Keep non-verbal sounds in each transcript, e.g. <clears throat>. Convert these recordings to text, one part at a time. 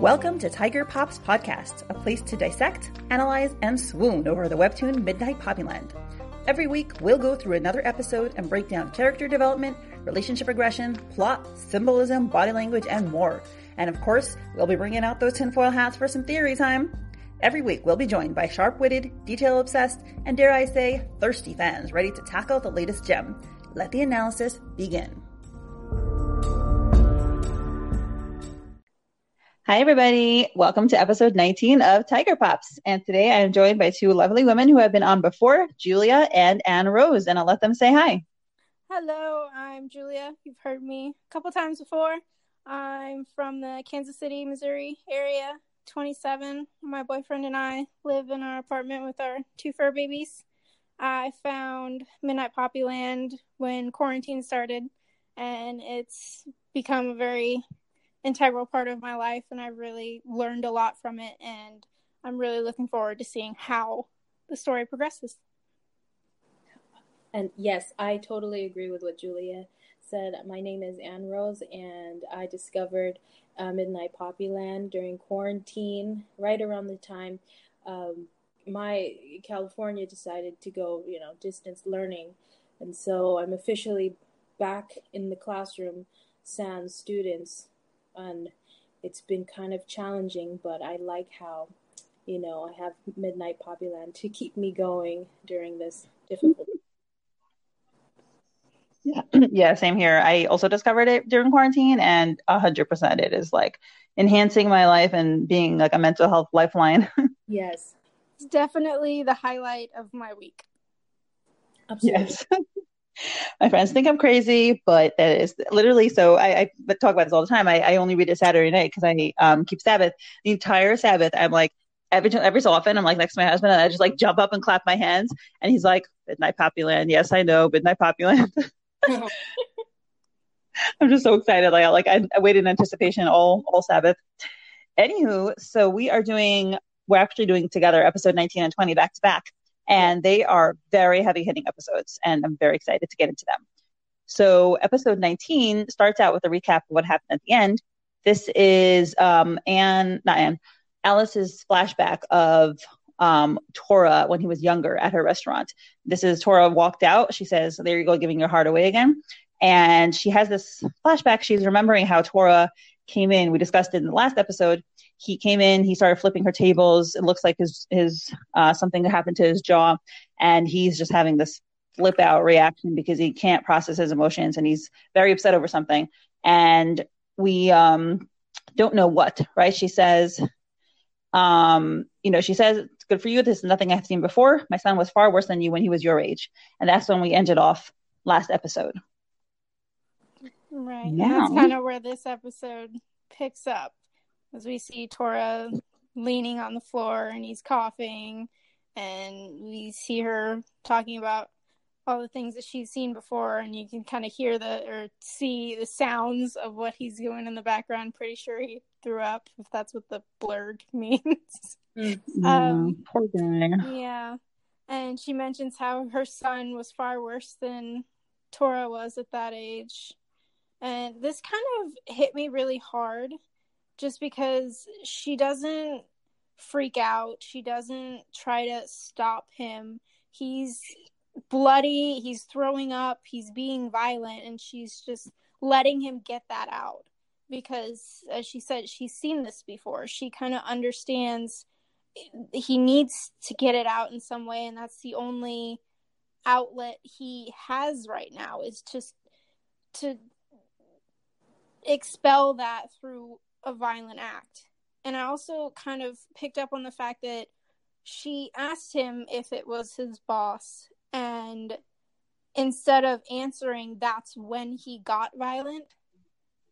Welcome to Tiger Pops Podcast, a place to dissect, analyze, and swoon over the webtoon Midnight Poppyland. Every week, we'll go through another episode and break down character development, relationship regression, plot, symbolism, body language, and more. And of course, we'll be bringing out those tinfoil hats for some theory time. Every week, we'll be joined by sharp witted, detail obsessed, and dare I say, thirsty fans ready to tackle the latest gem. Let the analysis begin. Hi, everybody. Welcome to episode 19 of Tiger Pops. And today I am joined by two lovely women who have been on before, Julia and Anne Rose. And I'll let them say hi. Hello, I'm Julia. You've heard me a couple times before. I'm from the Kansas City, Missouri area, 27. My boyfriend and I live in our apartment with our two fur babies. I found Midnight Poppyland when quarantine started, and it's become a very integral part of my life and I've really learned a lot from it and I'm really looking forward to seeing how the story progresses. And yes, I totally agree with what Julia said. My name is Anne Rose and I discovered uh, Midnight Poppyland during quarantine, right around the time um, my California decided to go, you know, distance learning. And so I'm officially back in the classroom sans students and it's been kind of challenging, but I like how, you know, I have Midnight Poppyland to keep me going during this difficult. <laughs> Yeah, <clears throat> yeah, same here. I also discovered it during quarantine, and a hundred percent, it is like enhancing my life and being like a mental health lifeline. <laughs> yes, it's definitely the highlight of my week. Absolutely. Yes. <laughs> my friends think I'm crazy, but that is literally so. I, I talk about this all the time. I, I only read it Saturday night because I um, keep Sabbath. The entire Sabbath, I'm like every every so often, I'm like next to my husband, and I just like jump up and clap my hands, and he's like, "Midnight Poppyland." Yes, I know, Midnight Poppyland. <laughs> <laughs> I'm just so excited. Like, like I, I waited in anticipation all all Sabbath. Anywho, so we are doing. We're actually doing together episode 19 and 20 back to back and they are very heavy hitting episodes, and I'm very excited to get into them. So, episode 19 starts out with a recap of what happened at the end. This is um, Anne, not Anne, Alice's flashback of um, Tora when he was younger at her restaurant. This is Tora walked out. She says, There you go, giving your heart away again. And she has this flashback. She's remembering how Tora came in. We discussed it in the last episode he came in, he started flipping her tables. It looks like his his uh, something happened to his jaw, and he's just having this flip out reaction because he can't process his emotions and he's very upset over something. And we um, don't know what, right? She says, um, you know, she says it's good for you. This is nothing I've seen before. My son was far worse than you when he was your age, and that's when we ended off last episode. Right. Now, that's kind of where this episode picks up as we see Tora leaning on the floor and he's coughing, and we see her talking about all the things that she's seen before, and you can kind of hear the or see the sounds of what he's doing in the background. Pretty sure he threw up, if that's what the blurred <laughs> means. Mm-hmm. um, Poor guy. Yeah, and she mentions how her son was far worse than Tora was at that age, and this kind of hit me really hard just because she doesn't freak out. She doesn't try to stop him. He's bloody, he's throwing up, he's being violent, and she's just letting him get that out because, as she said, she's seen this before. She kind of understands he needs to get it out in some way, and that's the only outlet he has right now is just to expel that through a violent act. And I also kind of picked up on the fact that she asked him if it was his boss, and instead of answering, that's when he got violent.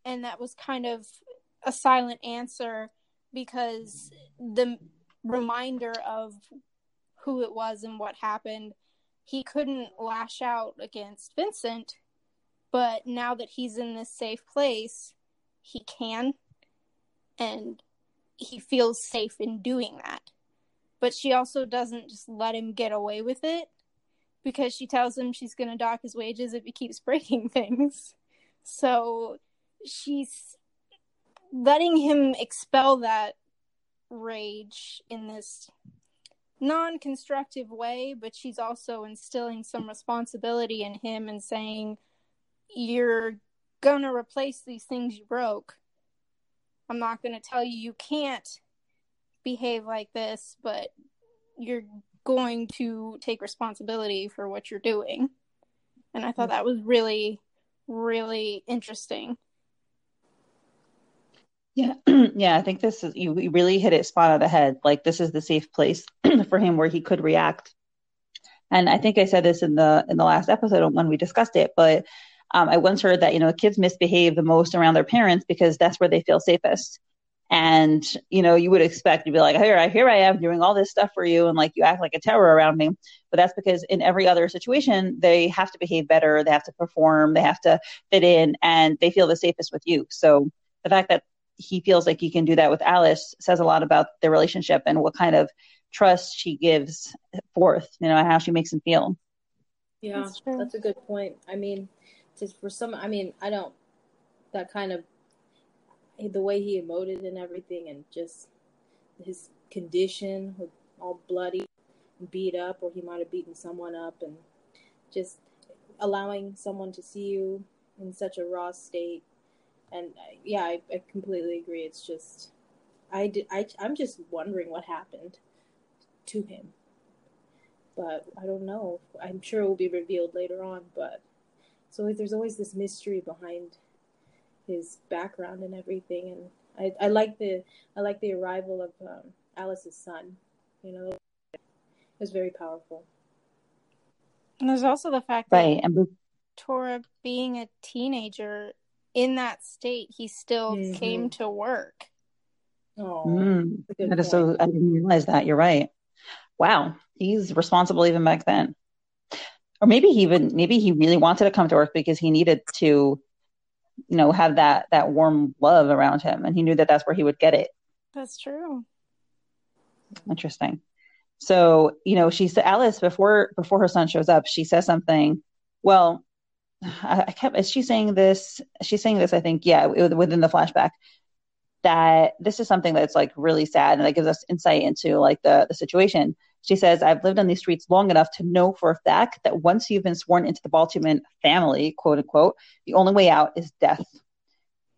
And that was kind of a silent answer because the reminder of who it was and what happened, he couldn't lash out against Vincent. But now that he's in this safe place, he can and he feels safe in doing that. But she also doesn't just let him get away with it because she tells him she's going to dock his wages if he keeps <laughs> breaking things. So she's letting him expel that rage in this non-constructive way but she's also instilling some responsibility in him and saying you're gonna replace these things you broke i'm not gonna tell you you can't behave like this but you're going to take responsibility for what you're doing and i thought mm. that was really really interesting Yeah, <clears throat> yeah. I think this is you, you really hit it spot on the head. Like this is the safe place <clears throat> for him where he could react. And I think I said this in the in the last episode when we discussed it, but um, I once heard that you know kids misbehave the most around their parents because that's where they feel safest. And you know you would expect to be like here I here I am doing all this stuff for you and like you act like a terror around me, but that's because in every other situation they have to behave better, they have to perform, they have to fit in, and they feel the safest with you. So the fact that he feels like he can do that with Alice says a lot about their relationship and what kind of trust she gives forth, you know, how she makes him feel. Yeah, that's, that's a good point. I mean, just for some, I mean, I don't, that kind of, the way he emoted and everything and just his condition with all bloody beat up or he might have beaten someone up and just allowing someone to see you in such a raw state and uh, yeah, I, I completely agree. It's just, I did, I, I'm just wondering what happened to him, but I don't know. I'm sure it will be revealed later on, but so there's always this mystery behind his background and everything, and I, I like the, I like the arrival of um, Alice's son. You know, it was very powerful. And there's also the fact that right. and Tora being a teenager in that state, he still mm-hmm. came to work. Oh, mm, that is so. I didn't realize that. You're right. Wow, he's responsible even back then. Or maybe he even maybe he really wanted to come to work because he needed to, you know, have that that warm love around him, and he knew that that's where he would get it. That's true. Interesting. So you know, she said Alice before before her son shows up, she says something. Well, I, I kept is she saying this? She's saying this, I think, yeah, within the flashback that this is something that's like really sad and that gives us insight into like the the situation. She says, I've lived on these streets long enough to know for a fact that once you've been sworn into the Baltimore family, quote unquote, the only way out is death.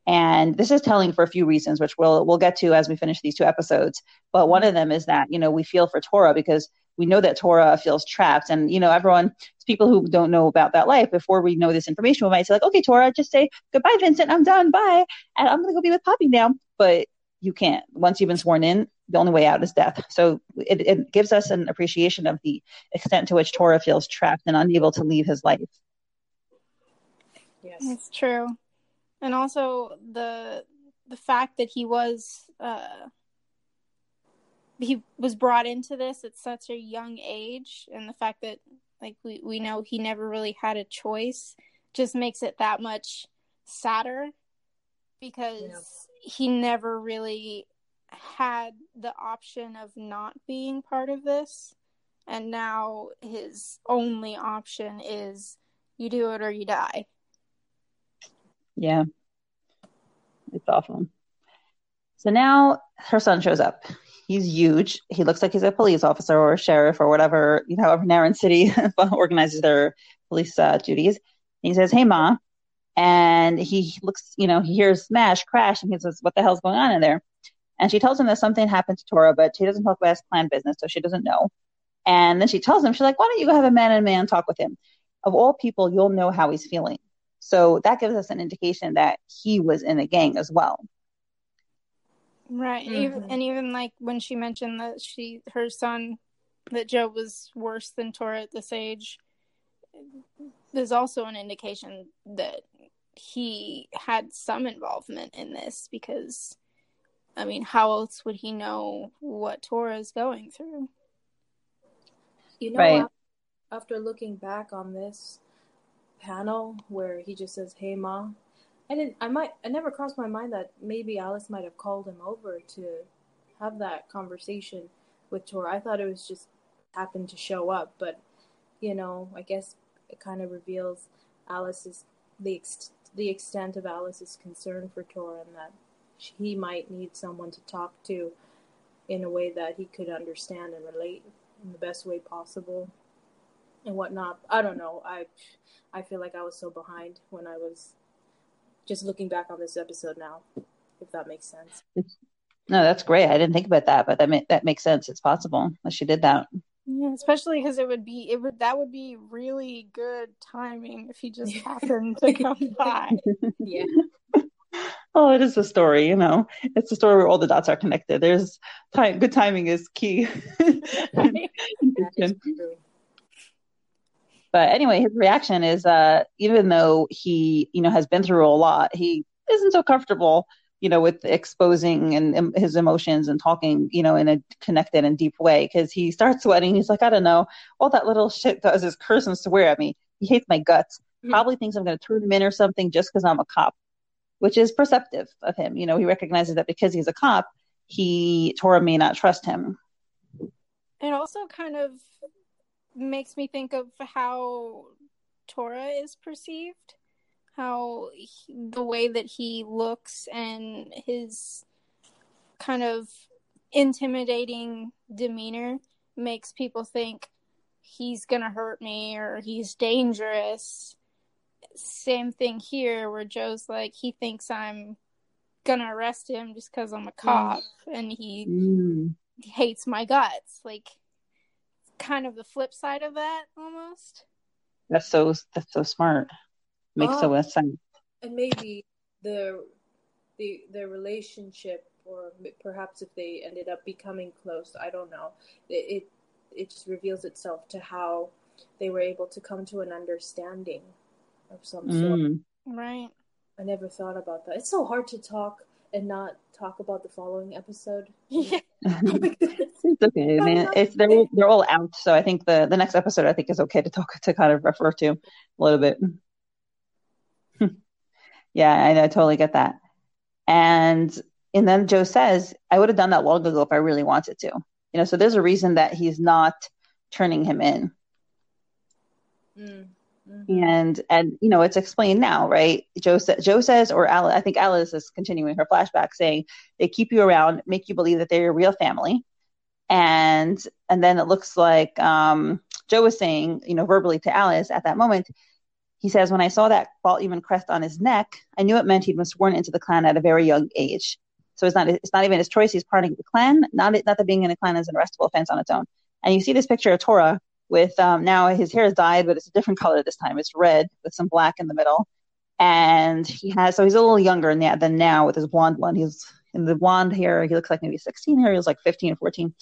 And this is telling for a few reasons, which we'll we'll get to as we finish these two episodes. But one of them is that, you know, we feel for Tora because we know that Tora feels trapped. And, you know, everyone, people who don't know about that life, before we know this information, we might say, like, okay, Tora, just say goodbye, Vincent. I'm done. Bye. And I'm going to go be with Poppy now. But you can't. Once you've been sworn in, the only way out is death. So it, it gives us an appreciation of the extent to which Tora feels trapped and unable to leave his life. Yes, it's true. And also the the fact that he was uh, he was brought into this at such a young age and the fact that like we, we know he never really had a choice just makes it that much sadder because yeah. He never really had the option of not being part of this and now his only option is you do it or you die yeah it's awful so now her son shows up He's huge. He looks like he's a police officer or a sheriff or whatever, you know, however Naryn City <laughs> organizes their police uh, duties. he says, Hey, Ma. And he looks, you know, he hears smash, crash, and he says, What the hell's going on in there? And she tells him that something happened to Tora, but she doesn't talk about his clan business, so she doesn't know. And then she tells him, She's like, Why don't you go have a man and man talk with him? Of all people, you'll know how he's feeling. So that gives us an indication that he was in a gang as well. Right. Mm-hmm. Even, and even like when she mentioned that she her son that Joe was worse than Tora at this age, there's also an indication that he had some involvement in this because I mean, how else would he know what Tora is going through? You know, right. after looking back on this panel where he just says, "Hey, mom," I didn't. I might. I never crossed my mind that maybe Alice might have called him over to have that conversation with Tor. I thought it was just happened to show up, but you know, I guess it kind of reveals Alice's the ex- the extent of Alice's concern for Tor and that he might need someone to talk to in a way that he could understand and relate in the best way possible and whatnot. I don't know. I I feel like I was so behind when I was just looking back on this episode now, if that makes sense. No, that's great. I didn't think about that, but that ma- that makes sense. It's possible that she did that. Yeah, especially because it would be it would that would be really good timing if he just <laughs> happened to come <laughs> by. Yeah. <laughs> Oh, it is a story, you know. It's a story where all the dots are connected. There's time. Good timing is key. That is true. but anyway, his reaction is uh, even though he, you know, has been through a lot, he isn't so comfortable, you know, with exposing and um, his emotions and talking, you know, in a connected and deep way. Because he starts sweating. He's like, I don't know, all that little shit does is curse and swear at me. He hates my guts. Mhm. Probably thinks I'm going to turn him in or something just because I'm a cop, which is perceptive of him. You know, he recognizes that because he's a cop, he Tora may not trust him. It also kind of makes me think of how Tora is perceived, how he, the way that he looks and his kind of intimidating demeanor makes people think he's gonna hurt me or he's dangerous. Same thing here, where Joe's like he thinks I'm gonna arrest him just because I'm a cop, and he Mm. hates my guts. Like kind of the flip side of that almost. That's so that's so smart. Makes Oh. so much sense. and maybe the the their relationship or perhaps if they ended up becoming close i don't know it it, it just reveals itself to how they were able to come to an understanding of some sort Mm. Right. i never thought about that it's so hard to talk and not talk about the following episode <laughs> Yeah. it's okay. <laughs> I mean, it's they're all- they're all out, so I think the the next episode I think is okay to talk to kind of refer to a little bit. Yeah, I, I totally get that. And and then Joe says, "I would have done that long ago if I really wanted to." You know, so there's a reason that he's not turning him in. Mm, mhm. and and you know it's explained now right joe, joe says or alice i think alice is continuing her flashback saying they keep you around make you believe that they're your real family and and then it looks like um joe was saying you know verbally to alice at that moment he says when i saw that Baihu crest on his neck i knew it meant he'd been sworn into the clan at a very young age so it's not it's not even his choice he's parting the clan not not that being in a clan is an arrestable offense on its own and you see this picture of tora with um, now his hair is dyed, but it's a different color this time. It's red with some black in the middle, and he has so he's a little younger than, than now with his blonde one. He's in the blonde hair. He looks like maybe 16 here. He was like 15 or 14,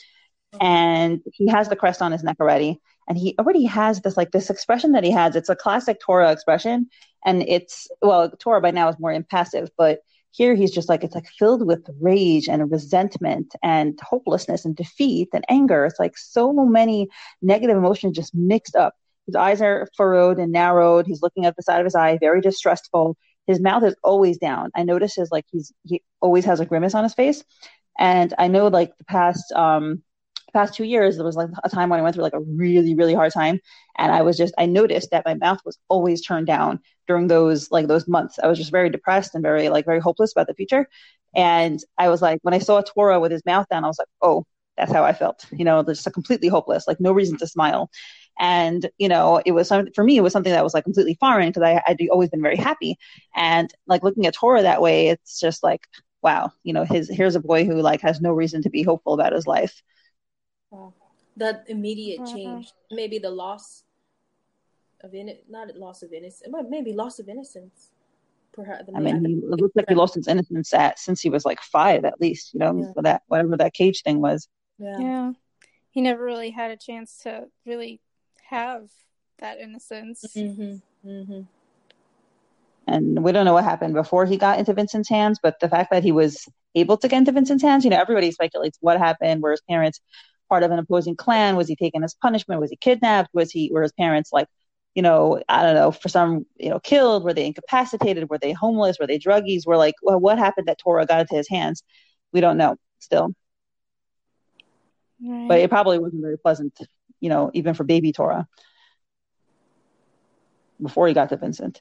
and he has the crest on his neck already. And he already has this like this expression that he has. It's a classic Tora expression, and it's well, Tora by now is more impassive, but here he's just like it's like filled with rage and resentment and hopelessness and defeat and anger. It's like so many negative emotions just mixed up. His eyes are furrowed and narrowed. He's looking at the side of his eye, very distrustful. His mouth is always down. I notice his like he's he always has a grimace on his face. And I know like the past um past two years there was like a time when I went through like a really, really hard time. And I was just I noticed that my mouth was always turned down during those like those months. I was just very depressed and very like very hopeless about the future. And I was like when I saw Tora with his mouth down, I was like, oh, that's how I felt. You know, just completely hopeless, like no reason to smile. And you know, it was some, for me, it was something that was like completely foreign because I I'd always been very happy. And like looking at Tora that way, it's just like, wow, you know, his here's a boy who like has no reason to be hopeful about his life. Wow. that immediate Mhm. change maybe the loss of in not loss of innocence but maybe loss of innocence perhaps I mean, he, it looks like he lost his innocence at since he was like five, at least. You know, Yeah. that whatever that cage thing was. yeah. Yeah. He never really had a chance to really have that innocence. hmm hmm And we don't know what happened before he got into Vincent's hands, but the fact that he was able to get into Vincent's hands, you know, everybody speculates what happened. where his parents part of an opposing clan? Was he taken as punishment? Was he kidnapped? Was he were his parents like, you know, I don't know, for some, you know, killed? Were they incapacitated? Were they homeless? Were they druggies? Were like, well, what happened that Tora got into his hands? We don't know still. Right. But it probably wasn't very pleasant, you know, even for baby Tora before he got to Vincent.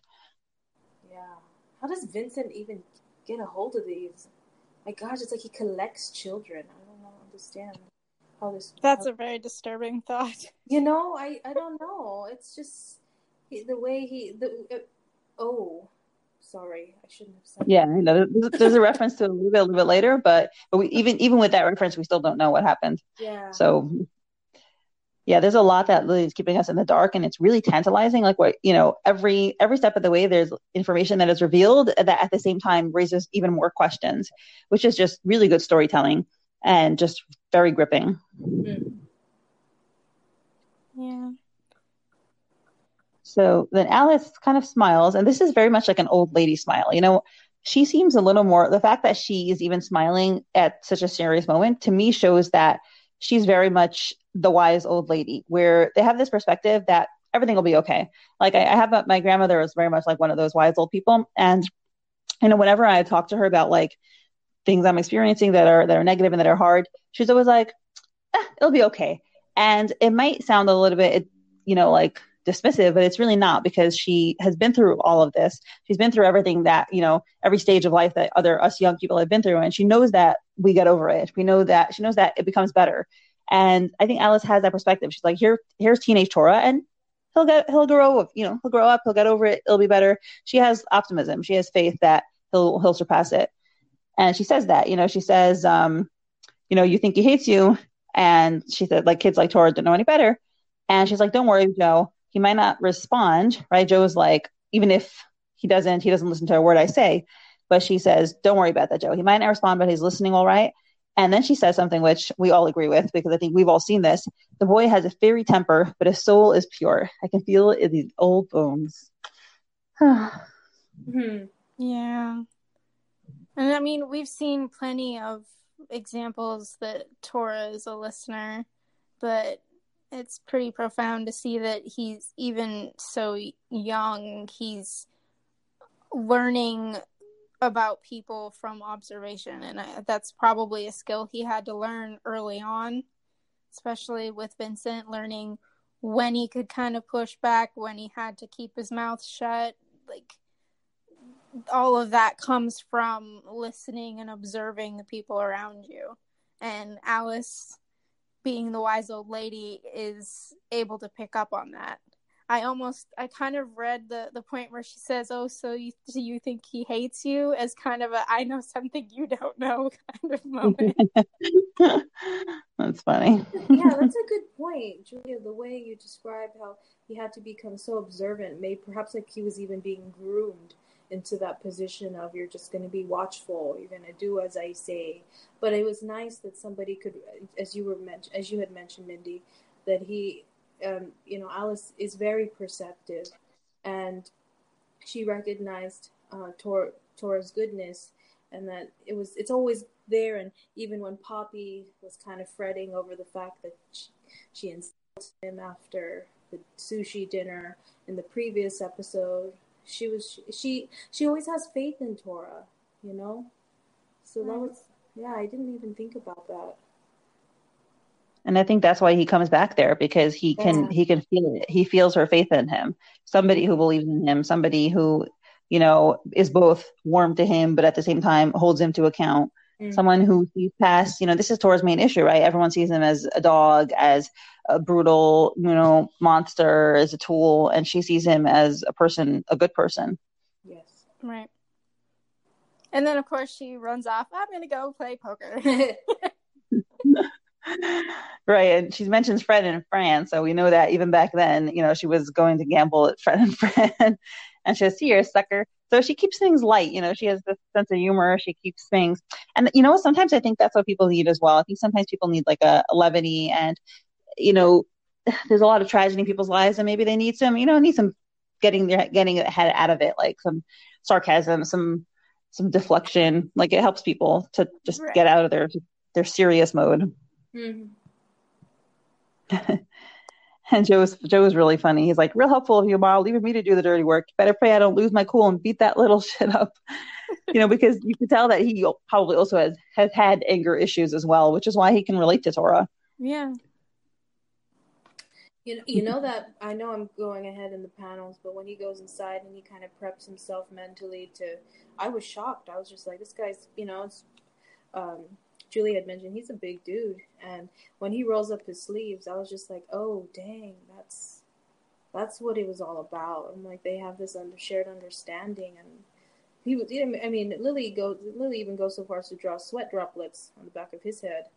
yeah how does vincent even get a hold of these my gosh, it's like he collects children. I don't know, understand how this. That's how, a very disturbing thought. <laughs> You know, I I don't know. It's just he, the way he the uh, oh. Sorry, I shouldn't have said. Yeah, I know. There's, there's a reference to a little bit, a little bit later, but but we, even even with that reference, we still don't know what happened. Yeah. So yeah, there's a lot that really is keeping us in the dark, and it's really tantalizing. Like what you know, every every step of the way, there's information that is revealed that at the same time raises even more questions, which is just really good storytelling and just very gripping. Mm. Yeah. So then Alice kind of smiles, and this is very much like an old lady smile. You know, she seems a little more. The fact that she is even smiling at such a serious moment to me shows that she's very much the wise old lady, where they have this perspective that everything will be okay. Like I, I have a, my grandmother was very much like one of those wise old people, and you know, whenever I talk to her about like things I'm experiencing that are that are negative and that are hard, she's always like, eh, "It'll be okay." And it might sound a little bit, you know, like dismissive, but it's really not because she has been through all of this. She's been through everything that, you know, every stage of life that other us young people have been through. And she knows that we get over it. We know that she knows that it becomes better. And I think Alice has that perspective. She's like, here, here's teenage Tora and he'll get, he'll grow, you know, he'll grow up, he'll get over it. It'll be better. She has optimism. She has faith that he'll, he'll surpass it. And she says that, you know, she says, um, you know, you think he hates you. And she said, like, kids like Tora don't know any better. And she's like, don't worry, Joe he might not respond, right? Joe Joe's like, even if he doesn't, he doesn't listen to a word I say. But she says, don't worry about that, Joe. He might not respond, but he's listening all right. And then she says something which we all agree with because I think we've all seen this. The boy has a fiery temper, but his soul is pure. I can feel it in these old bones. <sighs> <sighs> hmm Yeah. And I mean, we've seen plenty of examples that Tora is a listener, but it's pretty profound to see that he's even so young he's learning about people from observation. And I, that's probably a skill he had to learn early on especially with Vincent learning when he could kind of push back when he had to keep his mouth shut like all of that comes from listening and observing the people around you and Alice being the wise old lady is able to pick up on that. I almost I kind of read the the point where she says, "Oh, so you do you think he hates you?" as kind of a I know something you don't know <laughs> kind of moment. <laughs> that's funny. yeah, that's a good point, Julia. The way you describe how he had to become so observant, made perhaps like he was even being groomed into that position of you're just going to be watchful you're going to do as i say. But it was nice that somebody could as you were mentioned as you had mentioned mindy that he um, you know alice is very perceptive and she recognized uh, Tor- tora's goodness and that it was it's always there. And even when poppy was kind of fretting over the fact that she, she insulted him after the sushi dinner in the previous episode she was she she always has faith in Tora, you know. So that was yeah, I didn't even think about that. And I think that's why he comes back there because he can Yeah. he can feel it. He feels her faith in him. Somebody who believes in him, somebody who, you know, is both warm to him but at the same time holds him to account. Mm. Someone who sees past, you know, this is Tora's main issue, right? Everyone sees him as a dog, as a brutal, you know, monster, as a tool, and she sees him as a person, a good person. Yes. right. And then of course she runs off. I'm gonna go play poker. <laughs> right and she mentions fred and fran so we know that even back then you know she was going to gamble at fred and <laughs> fran and she says here sucker so she keeps things light you know she has this sense of humor she keeps things and you know sometimes i think that's what people need as well i think sometimes people need like a, a levity and you know <sighs> there's a lot of tragedy in people's lives and maybe they need some you know need some getting their getting their head out of it like some sarcasm some some deflection like it helps people to just Right. get out of their their serious mode Mhm. <laughs> <laughs> And Joe was Joe was really funny. He's like, real helpful of you, Ma, leaving me to do the dirty work. Better pray I don't lose my cool and beat that little <laughs> shit up. you know, because you can tell that he probably also has has had anger issues as well, which is why he can relate to Tora. yeah. You know, you know that I know I'm going ahead in the panels, but when he goes inside and he kind of preps himself mentally to, I was shocked. I was just like, this guy's, you know, it's um, Julie had mentioned, he's a big dude, and when he rolls up his sleeves, I was just like, oh dang, that's that's what it was all about. I'm like, they have this under, shared understanding, and he was. I mean, Lily goes. Lily even goes so far as to draw sweat droplets on the back of his head.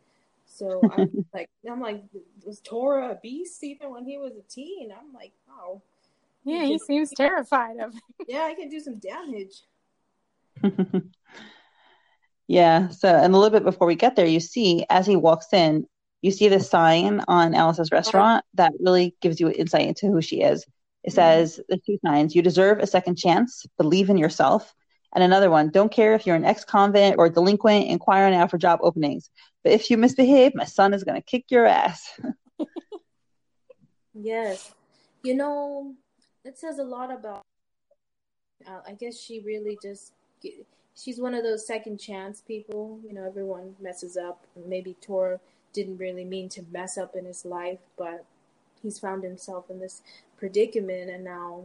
So <laughs> I'm like, I'm like, was Tora a beast even when he was a teen? I'm like, oh. Yeah, he, he seems terrified of. yeah, I can do some damage. <laughs> yeah. So, and a little bit before we get there, you see as he walks in, you see the sign on Alice's restaurant that really gives you insight into who she is. It mm-hmm. says the two signs: "You deserve a second chance. Believe in yourself." And another one: "Don't care if you're an ex-convict or delinquent. Inquire now for job openings. But if you misbehave, my son is going to kick your ass." <laughs> yes, you know, it says a lot about. Uh, I guess she really just. She's one of those second chance people. You know, everyone messes up. Maybe Tor didn't really mean to mess up in his life, but he's found himself in this predicament and now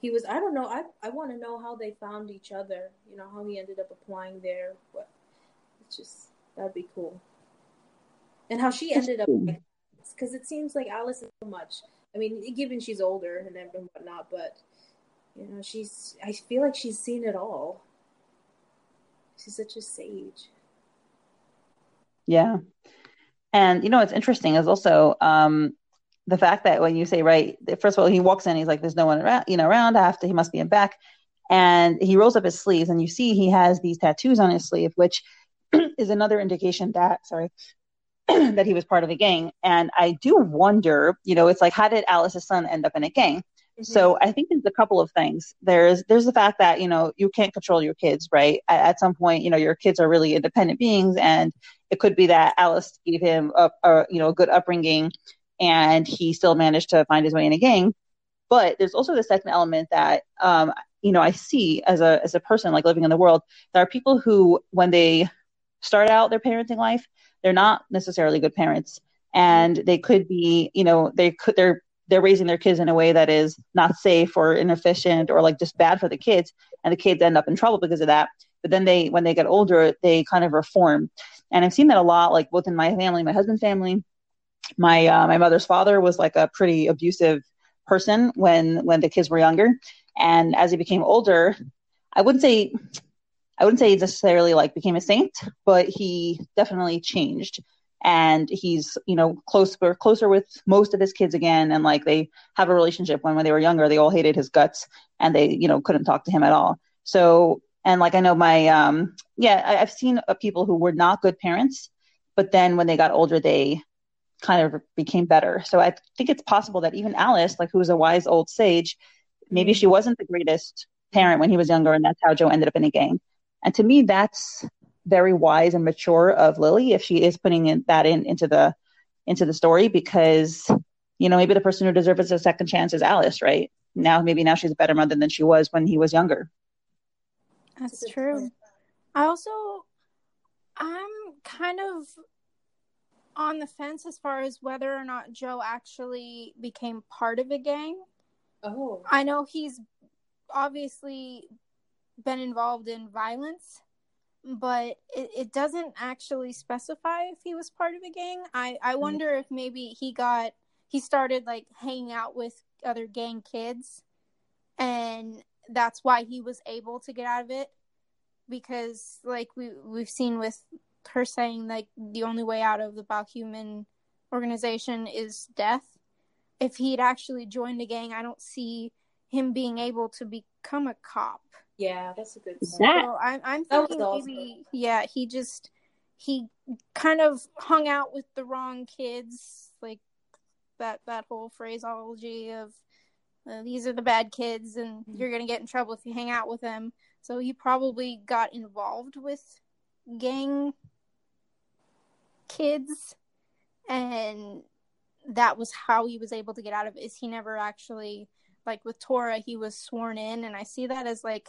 he was I don't know, I I want to know how they found each other, you know, how he ended up applying there. But it's just that'd be cool. And how she ended up because it seems like Alice is so much. I mean, given she's older and and whatnot, but you know, she's I feel like she's seen it all. She's such a sage. Yeah. And you know what's interesting is also um, the fact that when you say right, first of all, he walks in, he's like, "There's no one around," you know, around. After he must be in back, and he rolls up his sleeves, and you see he has these tattoos on his sleeve, which <clears throat> is another indication that sorry <clears throat> that he was part of a gang. And I do wonder, you know, it's like, how did Alice's son end up in a gang? So mm-hmm. I think there's a couple of things. There's there's the fact that you know you can't control your kids, right? At, at, some point, you know your kids are really independent beings, and it could be that Alice gave him a, a you know a good upbringing, and he still managed to find his way in a gang. But there's also the second element that um, you know I see as a as a person like living in the world. There are people who when they start out their parenting life, they're not necessarily good parents, and they could be you know they could they're they're raising their kids in a way that is not safe or inefficient or like just bad for the kids and the kids end up in trouble because of that. But then they when they get older they kind of reform. And i've seen that a lot like both in my family my husband's family. My uh, my mother's father was like a pretty abusive person when when the kids were younger. And as he became older i wouldn't say i wouldn't say he necessarily like became a saint but he definitely changed and he's you know closer closer with most of his kids again. And like they have a relationship when when they were younger they all hated his guts and they you know couldn't talk to him at all. So and like i know my um yeah I, have seen uh, people who were not good parents but then when they got older they kind of became better. So i think it's possible that even alice like who's a wise old sage maybe she wasn't the greatest parent when he was younger and that's how joe ended up in a gang. And to me that's very wise and mature of Lily if she is putting in, that in into the into the story because you know maybe the person who deserves a second chance is Alice, right? Now maybe now she's a better mother than she was when he was younger. That's true. I also I'm kind of on the fence as far as whether or not Joe actually became part of a gang. Oh. I know he's obviously been involved in violence but it, it doesn't actually specify if he was part of a gang. I, I mm-hmm. wonder if maybe he got he started like hanging out with other gang kids and that's why he was able to get out of it because like we we've seen with her saying like the only way out of the Baihu organization is death. If he'd actually joined a gang, I don't see him being able to become a cop. Yeah, that's a good point. So I'm, I'm thinking maybe, yeah, he just he kind of hung out with the wrong kids, like that that whole phraseology of uh, these are the bad kids, and mm-hmm. you're gonna get in trouble if you hang out with them. So he probably got involved with gang kids, and that was how he was able to get out of it. Is he never actually like with Tora, he was sworn in, and I see that as like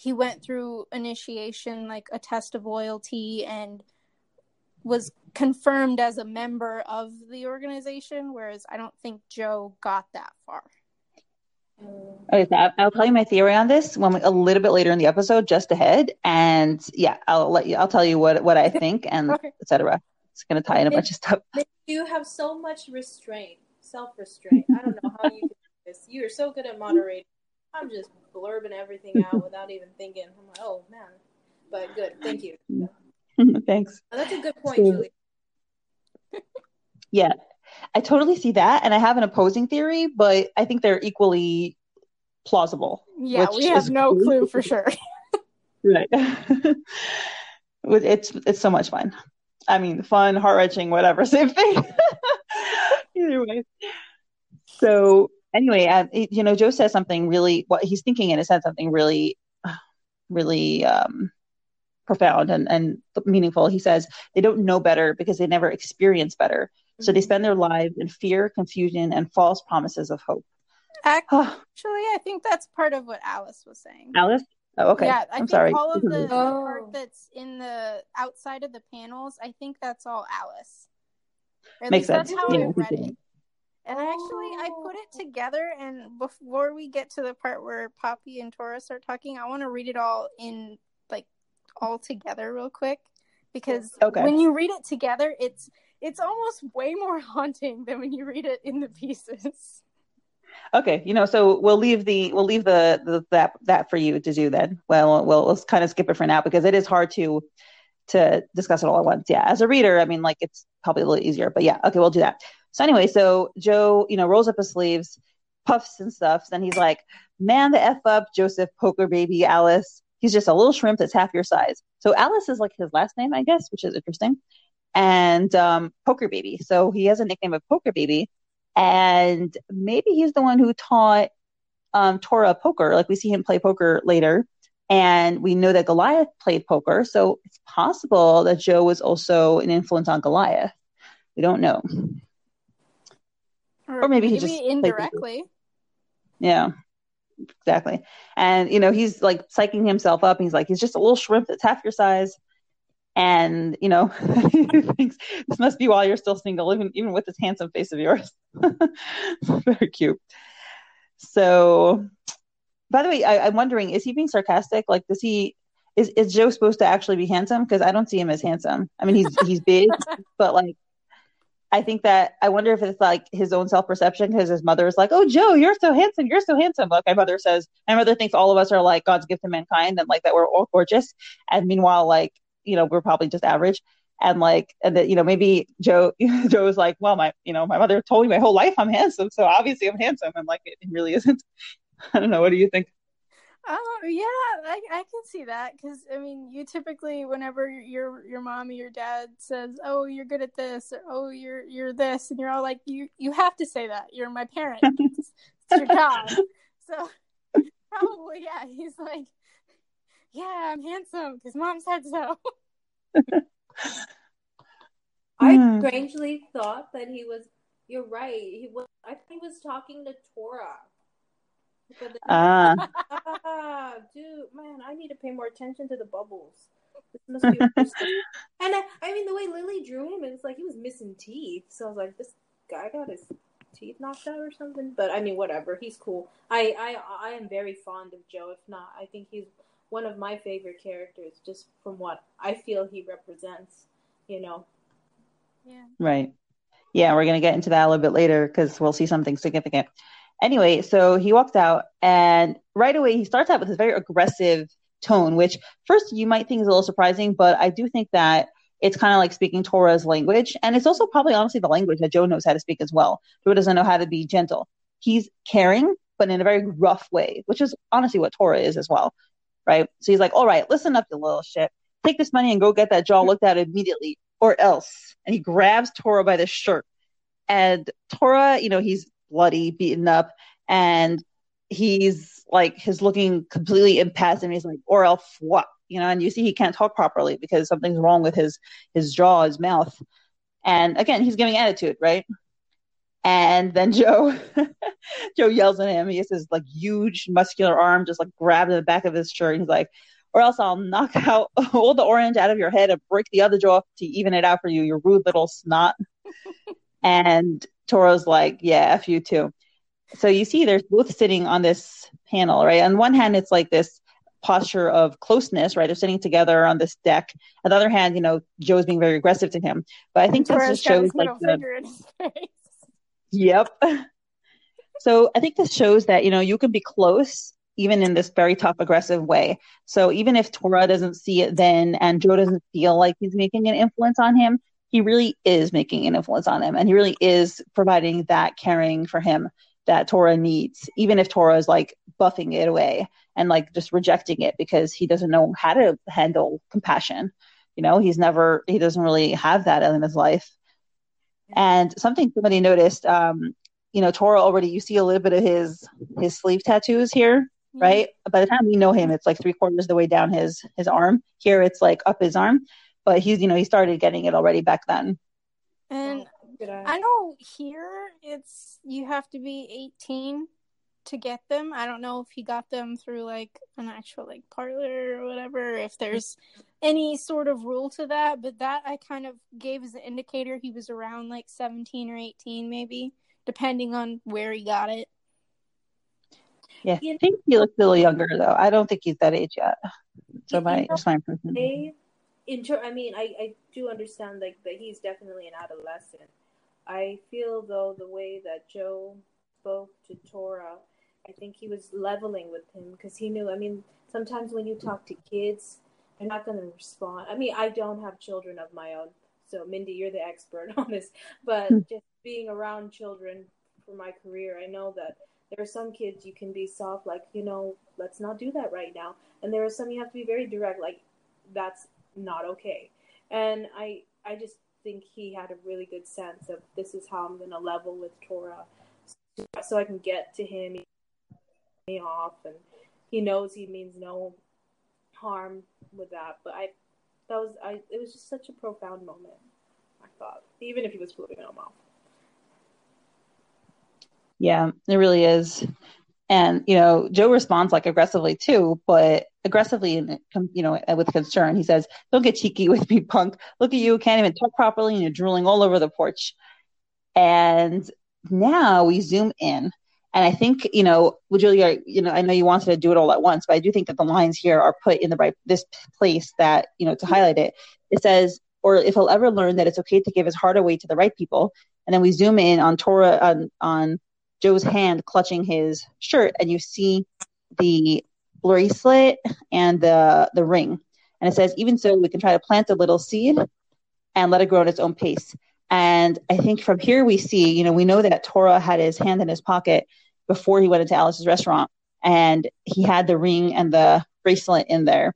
he went through initiation, like a test of loyalty, and was confirmed as a member of the organization. Whereas I don't think Joe got that far. Okay, so I'll tell you my theory on this when we, a little bit later in the episode, just ahead, and yeah, I'll let you. I'll tell you what what I <laughs> think and Okay. etc. It's gonna tie in a bunch of stuff. You have so much restraint, self restraint. I don't know how you can do this. You are so good at moderating. I'm just blurbing everything <laughs> out without even thinking. I'm like, oh man. But good. Thank you. <laughs> Thanks. Oh, that's a good point, So- Julie. <laughs> Yeah, I totally see that, and I have an opposing theory, but I think they're equally plausible. Yeah, we have no cool. clue for sure. Right. With- it's it's so much fun. I mean, fun, heart wrenching, whatever, same thing. Either way. So anyway, uh, it- you know, Joe says something really. What he's thinking and it said something really, <sighs> really um, profound and and meaningful. He says they don't know better because they never experience better. So they spend their lives in fear, confusion, and false promises of hope. <sighs> Actually, I think that's part of what Alice was saying. Alice. Oh, okay. Yeah, I I'm think sorry. all of the, the Oh. part that's in the outside of the panels, I think that's all Alice. Or Makes least that's how Yeah, I I read it. And actually, I put it oh. together. And before we get to the part where Poppy and Tora start talking, I want to read it all in like all together real quick because Okay. when you read it together, it's it's almost way more <laughs> haunting than when you read it in the pieces. Okay, you know, so we'll leave the we'll leave the, the that that for you to do then. Well, we'll let's kind of skip it for now because it is hard to to discuss it all at once. Yeah, as a reader, I mean, like it's probably a little easier, but yeah, okay, we'll do that. So anyway, so Joe, you know, rolls up his sleeves, puffs and stuff, then he's like, "Man, the f up, Joseph, poker baby, Alice. He's just a little shrimp that's half your size." So Alice is like his last name, I guess, which is interesting. And um, poker baby, so he has a nickname of poker baby and maybe he's the one who taught um, Tora poker. Like we see him play poker later, and we know that Goliath played poker, so it's possible that Joe was also an influence on Goliath. We don't know. Or maybe he just indirectly. Yeah, exactly. And you know, he's like psyching himself up. He's like, he's just a little shrimp that's half your size. And you know, <laughs> he thinks this must be while you're still single, even even with this handsome face of yours. <laughs> Very cute. So, by the way, I, I'm wondering, is he being sarcastic? Like, does he is is Joe supposed to actually be handsome? Because I don't see him as handsome. I mean, he's he's big, <laughs> but like, I think that I wonder if it's like his own self perception because his mother is like, "Oh, Joe, you're so handsome, you're so handsome." Like my mother says, my mother thinks all of us are like God's gift to mankind and like that we're all gorgeous, and meanwhile, like you know, we're probably just average. And like, and that you know, maybe Joe, <laughs> Joe's like, well, my, you know, my mother told me my whole life I'm handsome, so obviously I'm handsome, and like, it really isn't. <laughs> I don't know. What do you think? Oh yeah, I, I can see that because I mean, you typically whenever your your mom or your dad says, "Oh, you're good at this," or "Oh, you're you're this," and you're all like, "You you have to say that. You're my parent. It's, it's your job." <laughs> So probably yeah, he's like, "Yeah, I'm handsome because mom said so." <laughs> I Hmm. strangely thought that he was. You're right. He was. I think he was talking to Tora. But then- Ah, ah, <laughs> dude, man, I need to pay more attention to the bubbles. This must be. <laughs> and I, I mean, the way Lily drew him, it's like he was missing teeth. So I was like, this guy got his teeth knocked out or something. But I mean, whatever. He's cool. I, I, I am very fond of Joe. If not, I think he's one of my favorite characters, just from what I feel he represents. You know. Yeah. right. Yeah, we're gonna get into that a little bit later because we'll see something significant. Anyway, so he walks out, and right away he starts out with this very aggressive tone, which first you might think is a little surprising, but I do think that it's kind of like speaking Tora's language, and it's also probably honestly the language that Joe knows how to speak as well. Joe doesn't know how to be gentle. He's caring, but in a very rough way, which is honestly what Tora is as well, right? So he's like, "All right, listen up, you little shit. Take this money and go get that jaw looked at immediately, or else." And he grabs Tora by the shirt, and Tora, you know, he's bloody, beaten up, and he's like, he's looking completely impassive. He's like, "Or else what?" You know, and you see he can't talk properly because something's wrong with his his jaw, his mouth. And again, he's giving attitude, right? And then Joe, <laughs> Joe yells at him. He has his like huge muscular arm just like grabbed in the back of his shirt. And he's like, or else I'll knock out <laughs> all the orange out of your head and break the other jaw to even it out for you, you rude little snot. <laughs> and Tora's like, yeah, F you too. so you see they're both sitting on this panel, right? On one hand, it's like this posture of closeness, right? They're sitting together on this deck. On the other hand, you know, Joe's being very aggressive to him. But I think this just shows like the, <laughs> Yep. So I think this shows that, you know, you can be close even in this very tough, aggressive way. So even if Tora doesn't see it then and Joe doesn't feel like he's making an influence on him, he really is making an influence on him and he really is providing that caring for him that Tora needs, even if Tora is like buffing it away and like just rejecting it because he doesn't know how to handle compassion. You know, he's never, he doesn't really have that in his life. And something somebody noticed, um, you know, Tora already, you see a little bit of his his sleeve tattoos here, right? By the time we know him, it's like three quarters of the way down his his arm. Here, it's like up his arm, but he's, you know, he started getting it already back then. And oh, I know here it's you have to be 18 to get them. I don't know if he got them through like an actual like parlor or whatever, if there's any sort of rule to that, but that I kind of gave as an indicator he was around like 17 or 18 maybe, depending on where he got it. Yeah, I think he looks a little younger though. I don't think he's that age yet. So my just my impression. In ter- I mean, I, I do understand like that he's definitely an adolescent. I feel though the way that Joe spoke to Tora I think he was leveling with him because he knew. I mean, sometimes when you talk to kids, they're not going to respond. I mean, I don't have children of my own, so Mindy, you're the expert <laughs> on this. But hmm. just being around children for my career, I know that there are some kids you can be soft, like you know, let's not do that right now, and there are some you have to be very direct, like that's not okay. And I, I just think he had a really good sense of this is how I'm going to level with Tora, so I can get to him me off, and he knows he means no harm with that. But I, that was I. It was just such a profound moment. I thought, even if he was fooling him off. Yeah, it really is. And you know, Joe responds like aggressively too, but aggressively and you know with concern. He says, "Don't get cheeky with me, punk. Look at you, can't even talk properly, and you're drooling all over the porch." And now we zoom in and I think, you know, Julia, you know, I know you wanted to do it all at once, but I do think that the lines here are put in the right this place that, you know, to highlight it. It says, or if he'll ever learn that it's okay to give his heart away to the right people. And then we zoom in on Tora on, on Joe's hand clutching his shirt, and you see the bracelet and the the ring. And it says, even so, we can try to plant a little seed and let it grow at its own pace. And I think from here we see, you know, we know that Tora had his hand in his pocket before he went into Alice's restaurant, and he had the ring and the bracelet in there.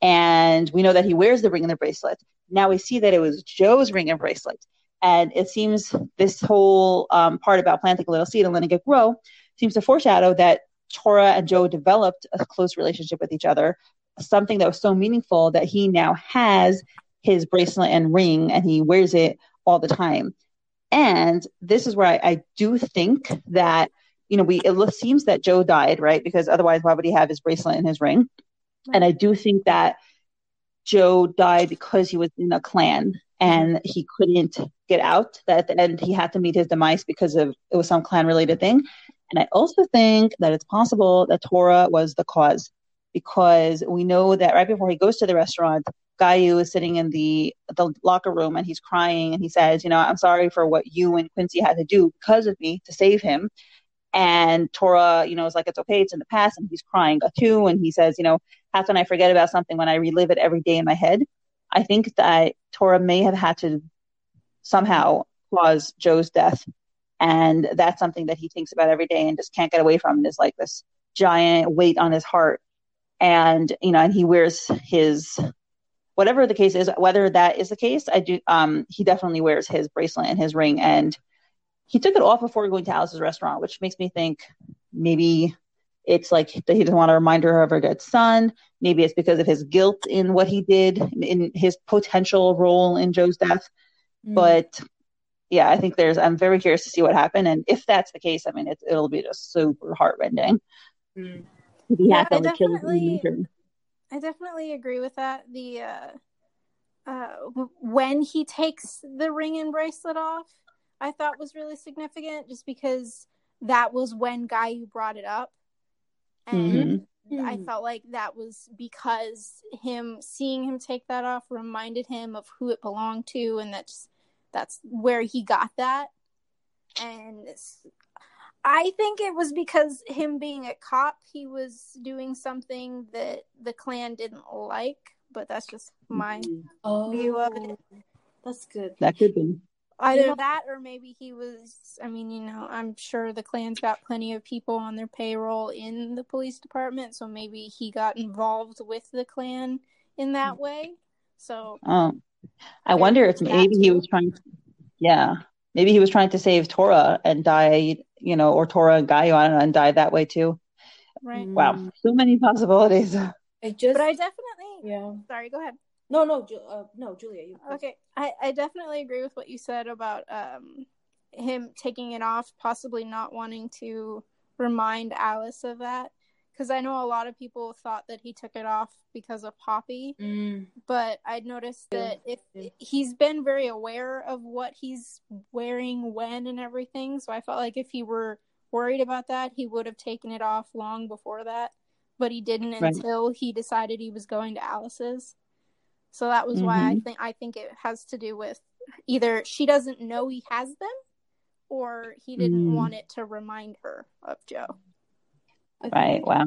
And we know that he wears the ring and the bracelet. Now we see that it was Joe's ring and bracelet. And it seems this whole um, part about planting a little seed and letting it grow seems to foreshadow that Tora and Joe developed a close relationship with each other, something that was so meaningful that he now has his bracelet and ring and he wears it all the time. And this is where I, I do think that, you know, we it seems that Joe died, right? Because otherwise, why would he have his bracelet and his ring? And I do think that Joe died because he was in a clan and he couldn't get out. That at the end he had to meet his demise because of it was some clan related thing. And I also think that it's possible that Tora was the cause because we know that right before he goes to the restaurant, Gayu is sitting in the the locker room and he's crying and he says, you know, I'm sorry for what you and Quincy had to do because of me to save him. And Tora, you know, is like, it's okay, it's in the past, and he's crying too. And he says, you know, how can I forget about something when I relive it every day in my head? I think that Tora may have had to somehow cause Joe's death. And that's something that he thinks about every day and just can't get away from. And is like this giant weight on his heart. And, you know, and he wears his whatever the case is, whether that is the case, I do. Um, he definitely wears his bracelet and his ring, and he took it off before going to Alice's restaurant, which makes me think maybe it's like that he doesn't want to remind her of her dead son. Maybe it's because of his guilt in what he did in his potential role in Joe's death. Mm. But yeah, I think there's. I'm very curious to see what happened, and if that's the case, I mean, it, will be just super heartrending. Mm. Yeah, I definitely, I definitely agree with that. The uh, uh, when he takes the ring and bracelet off, I thought was really significant, just because that was when Gayu brought it up. And mm-hmm. I felt like that was because him seeing him take that off reminded him of who it belonged to, and that's that's where he got that. And I think it was because him being a cop, he was doing something that the clan didn't like. But that's just my oh, view of it. That's good. That could be either that or maybe he was i mean you know i'm sure the clan's got plenty of people on their payroll in the police department so maybe he got involved with the clan in that way so um i wonder if maybe he was trying to, yeah maybe he was trying to save tora and die you know or tora and Gayu and die that way too. Right. Wow so many possibilities. <laughs> I just but i definitely yeah. sorry go ahead. No, no, uh, no, Julia. You, okay, I, I definitely agree with what you said about um him taking it off, possibly not wanting to remind Alice of that. Because I know a lot of people thought that he took it off because of Poppy, mm. but I'd noticed that if he's been very aware of what he's wearing when and everything, so I felt like if he were worried about that, he would have taken it off long before that, but he didn't right. until he decided he was going to Alice's. So that was mm-hmm. why I mm-hmm. think I think it has to do with either she doesn't know he has them or he didn't mm. want it to remind her of Joe. Right. Wow.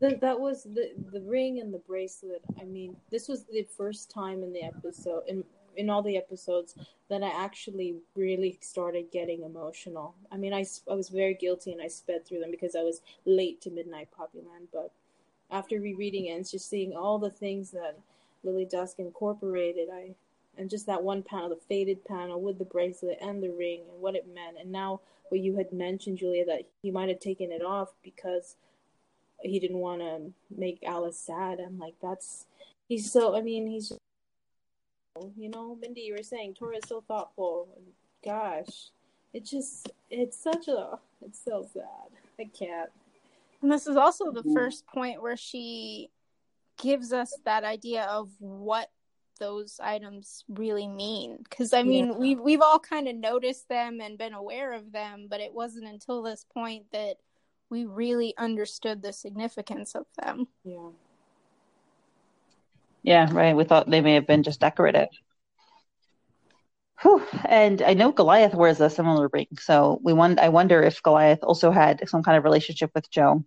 The, that was the the ring and the bracelet. I mean, this was the first time in the episode in in all the episodes that I actually really started getting emotional. I mean, I, I was very guilty and I sped through them because I was late to Midnight Poppyland. But after rereading it and just seeing all the things that Lily Dusk Incorporated. I and just that one panel, the faded panel with the bracelet and the ring and what it meant. And now what you had mentioned, Julia, that he might have taken it off because he didn't want to make Alice sad. I'm like, that's he's so. I mean, he's you know, Mindy, you were saying Tora is so thoughtful. Gosh, it just it's such a it's so sad. I can't. And this is also the first point where she gives us that idea of what those items really mean because i mean yeah. we we've all kind of noticed them and been aware of them but it wasn't until this point that we really understood the significance of them yeah yeah right we thought they may have been just decorative Whew. And I know Goliath wears a similar ring, so we won- I wonder if Goliath also had some kind of relationship with Joe.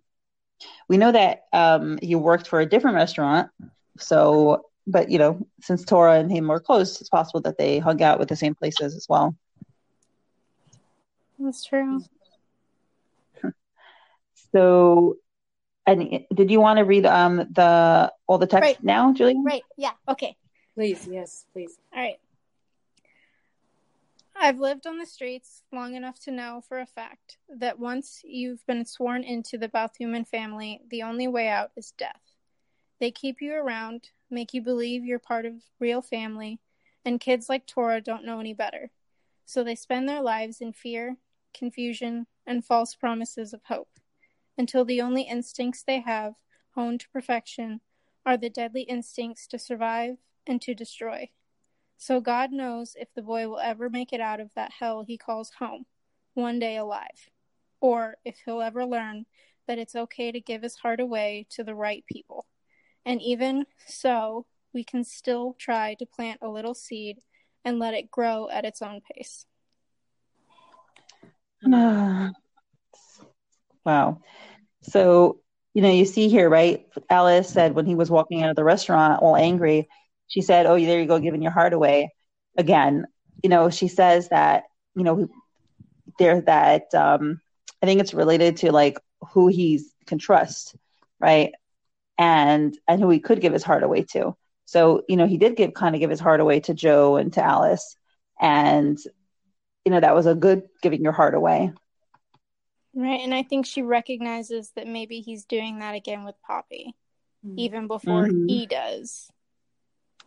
We know that um, he worked for a different restaurant. So, but you know, since Tora and him were close, it's possible that they hung out with the same places as well. That's true. So, and did you want to read um the all the text right. now, Julie? Right. Yeah. Okay. Please. Yes. Please. All right. I've lived on the streets long enough to know for a fact that once you've been sworn into the Balthuman family, the only way out is death. They keep you around, make you believe you're part of real family, and kids like Tora don't know any better. So they spend their lives in fear, confusion, and false promises of hope, until the only instincts they have, honed to perfection, are the deadly instincts to survive and to destroy. So God knows if the boy will ever make it out of that hell he calls home, one day alive, or if he'll ever learn that it's okay to give his heart away to the right people. And even so, we can still try to plant a little seed and let it grow at its own pace. <sighs> Ah. Wow. So, you know, you see here, right? Alice said when he was walking out of the restaurant all angry, she said, "Oh, there you go, giving your heart away." Again, you know, she says that you know there that um, I think it's related to like who he can trust, right? And and who he could give his heart away to. So you know, he did give kind of give his heart away to Joe and to Alice, and you know that was a good giving your heart away. Right, and I think she recognizes that maybe he's doing that again with Poppy, mm-hmm. even before mm-hmm. he does.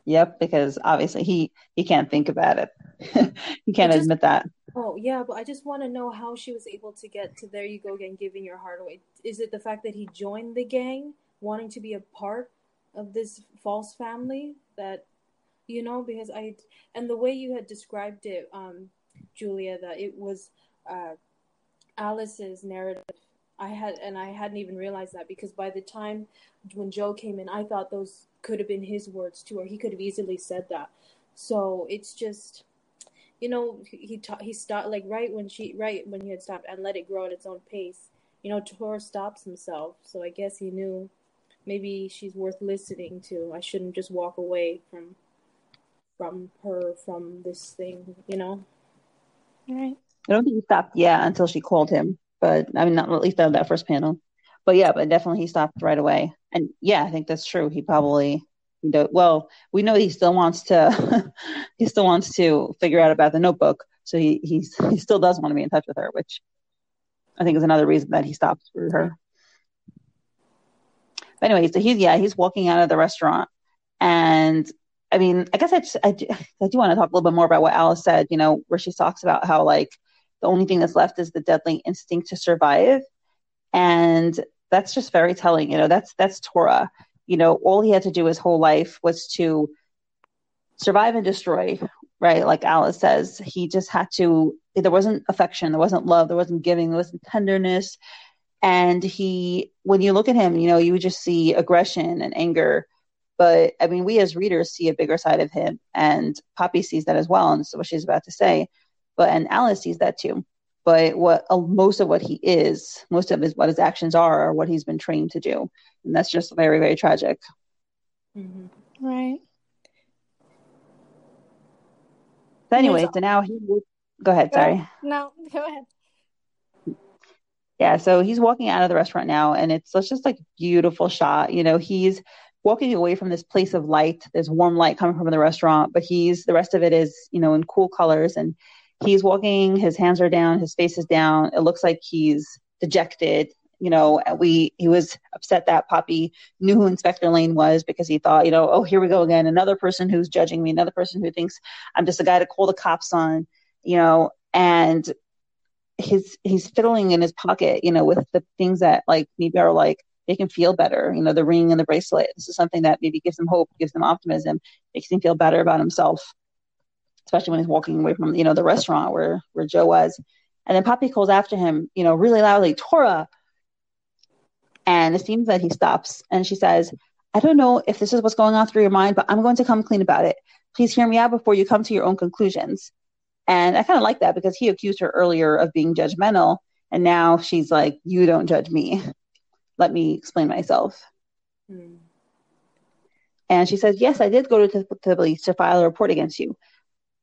Yep, because obviously he he can't think about it. <laughs> he can't just, admit that. Oh yeah, but I just want to know how she was able to get to there you go again, giving your heart away. Is it the fact that he joined the gang, wanting to be a part of this false family that you know because I and the way you had described it, um, Julia, that it was uh, Alice's narrative. I had, and I hadn't even realized that because by the time when Joe came in, I thought those could have been his words too, or he could have easily said that. So it's just, you know, he ta- he stopped like right when she right when he had stopped and let it grow at its own pace. You know, Tor stops himself, so I guess he knew maybe she's worth listening to. I shouldn't just walk away from from her from this thing, you know. Right. I don't think he stopped, yeah, until she called him. But I mean, not at least on that first panel. But yeah, but definitely he stopped right away. And yeah, I think that's true. He probably, you know, well, we know he still wants to, <laughs> he still wants to figure out about the notebook. So he he's <laughs> he still does want to be in touch with her, which I think is another reason that he stopped for her. But anyway, so he's yeah, he's walking out of the restaurant, and I mean, I guess I just, I I do want to talk a little bit more about what Alice said. You know, where she talks about how like the only thing that's left is the deadly instinct to survive, and that's just very telling. You know, that's that's Tora. You know, all he had to do his whole life was to survive and destroy. Right, like Alice says, he just had to. There wasn't affection, there wasn't love, there wasn't giving, there wasn't tenderness, and he. When you look at him, you know, you would just see aggression and anger but I mean, we as readers see a bigger side of him, and Poppy sees that as well, and so what she's about to say. But and Alice sees that too. But what uh, most of what he is, most of his what his actions are, are what he's been trained to do, and that's just very very tragic. Mm-hmm. Right. So anyway, so now he go ahead. Sorry. No, go ahead. Yeah, so he's walking out of the restaurant now, and it's, it's just like beautiful shot. You know, he's walking away from this place of light. There's warm light coming from the restaurant, but he's the rest of it is, you know, in cool colors. And he's walking, his hands are down, his face is down. It looks like he's dejected. You know, we he was upset that Poppy knew who Inspector Lane was because he thought, you know, oh, here we go again, another person who's judging me, another person who thinks I'm just a guy to call the cops on, you know, and his he's fiddling in his pocket, you know, with the things that like maybe are like make him feel better. You know, the ring and the bracelet. This is something that maybe gives him hope, gives him optimism, makes him feel better about himself, especially when he's walking away from, you know, the restaurant where, where Joe was. And then Poppy calls after him, you know, really loudly, Tora. And it seems that he stops and she says, I don't know if this is what's going on through your mind, but I'm going to come clean about it. Please hear me out before you come to your own conclusions. And I kind of like that because he accused her earlier of being judgmental. And now she's like, You don't judge me let me explain myself. Mm. And she says, Yes, I did go to the police to file a report against you.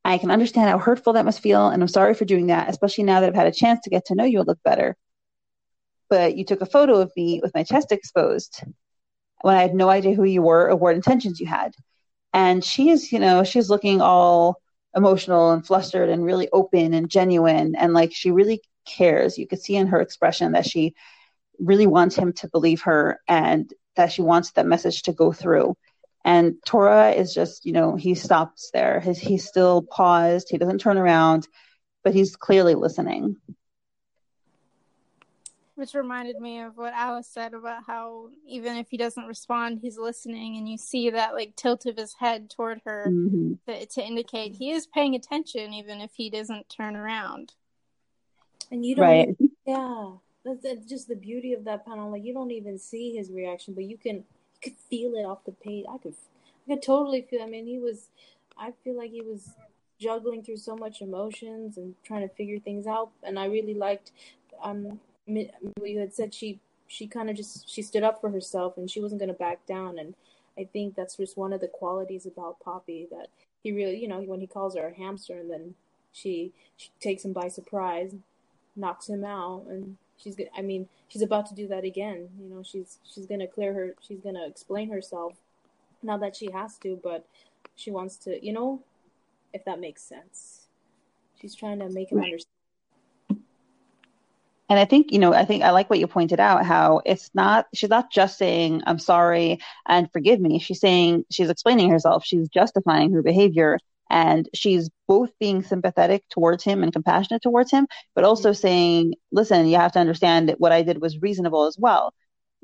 I can understand how hurtful that must feel, and I'm sorry for doing that, especially now that I've had a chance to get to know you a little better. But you took a photo of me with my chest exposed when I had no idea who you were or what intentions you had. And she's, you know, she's looking all emotional and flustered and really open and genuine and like she really cares. You could see in her expression that she really wants him to believe her and that she wants that message to go through. And Tora is just, you know, he stops there. His, he's still paused. He doesn't turn around, but he's clearly listening. Which reminded me of what Alice said about how even if he doesn't respond, he's listening, and you see that like tilt of his head toward her mm-hmm. to, to indicate he is paying attention, even if he doesn't turn around. And you don't, right. yeah, that's, that's just the beauty of that panel. Like you don't even see his reaction, but you can you could feel it off the page. I could I could totally feel. I mean, he was. I feel like he was juggling through so much emotions and trying to figure things out. And I really liked um you had said. She she kind of just she stood up for herself and she wasn't going to back down. And I think that's just one of the qualities about Poppy that he really, you know, when he calls her a hamster and then she she takes him by surprise, knocks him out, and she's i mean she's about to do that again you know she's she's gonna clear her she's gonna explain herself not that she has to but she wants to you know if that makes sense she's trying to make him right. understand and I think, you know, I think I like what you pointed out how it's not, she's not just saying, I'm sorry and forgive me. She's saying, she's explaining herself. She's justifying her behavior and she's both being sympathetic towards him and compassionate towards him but also mm-hmm. saying listen you have to understand that what i did was reasonable as well.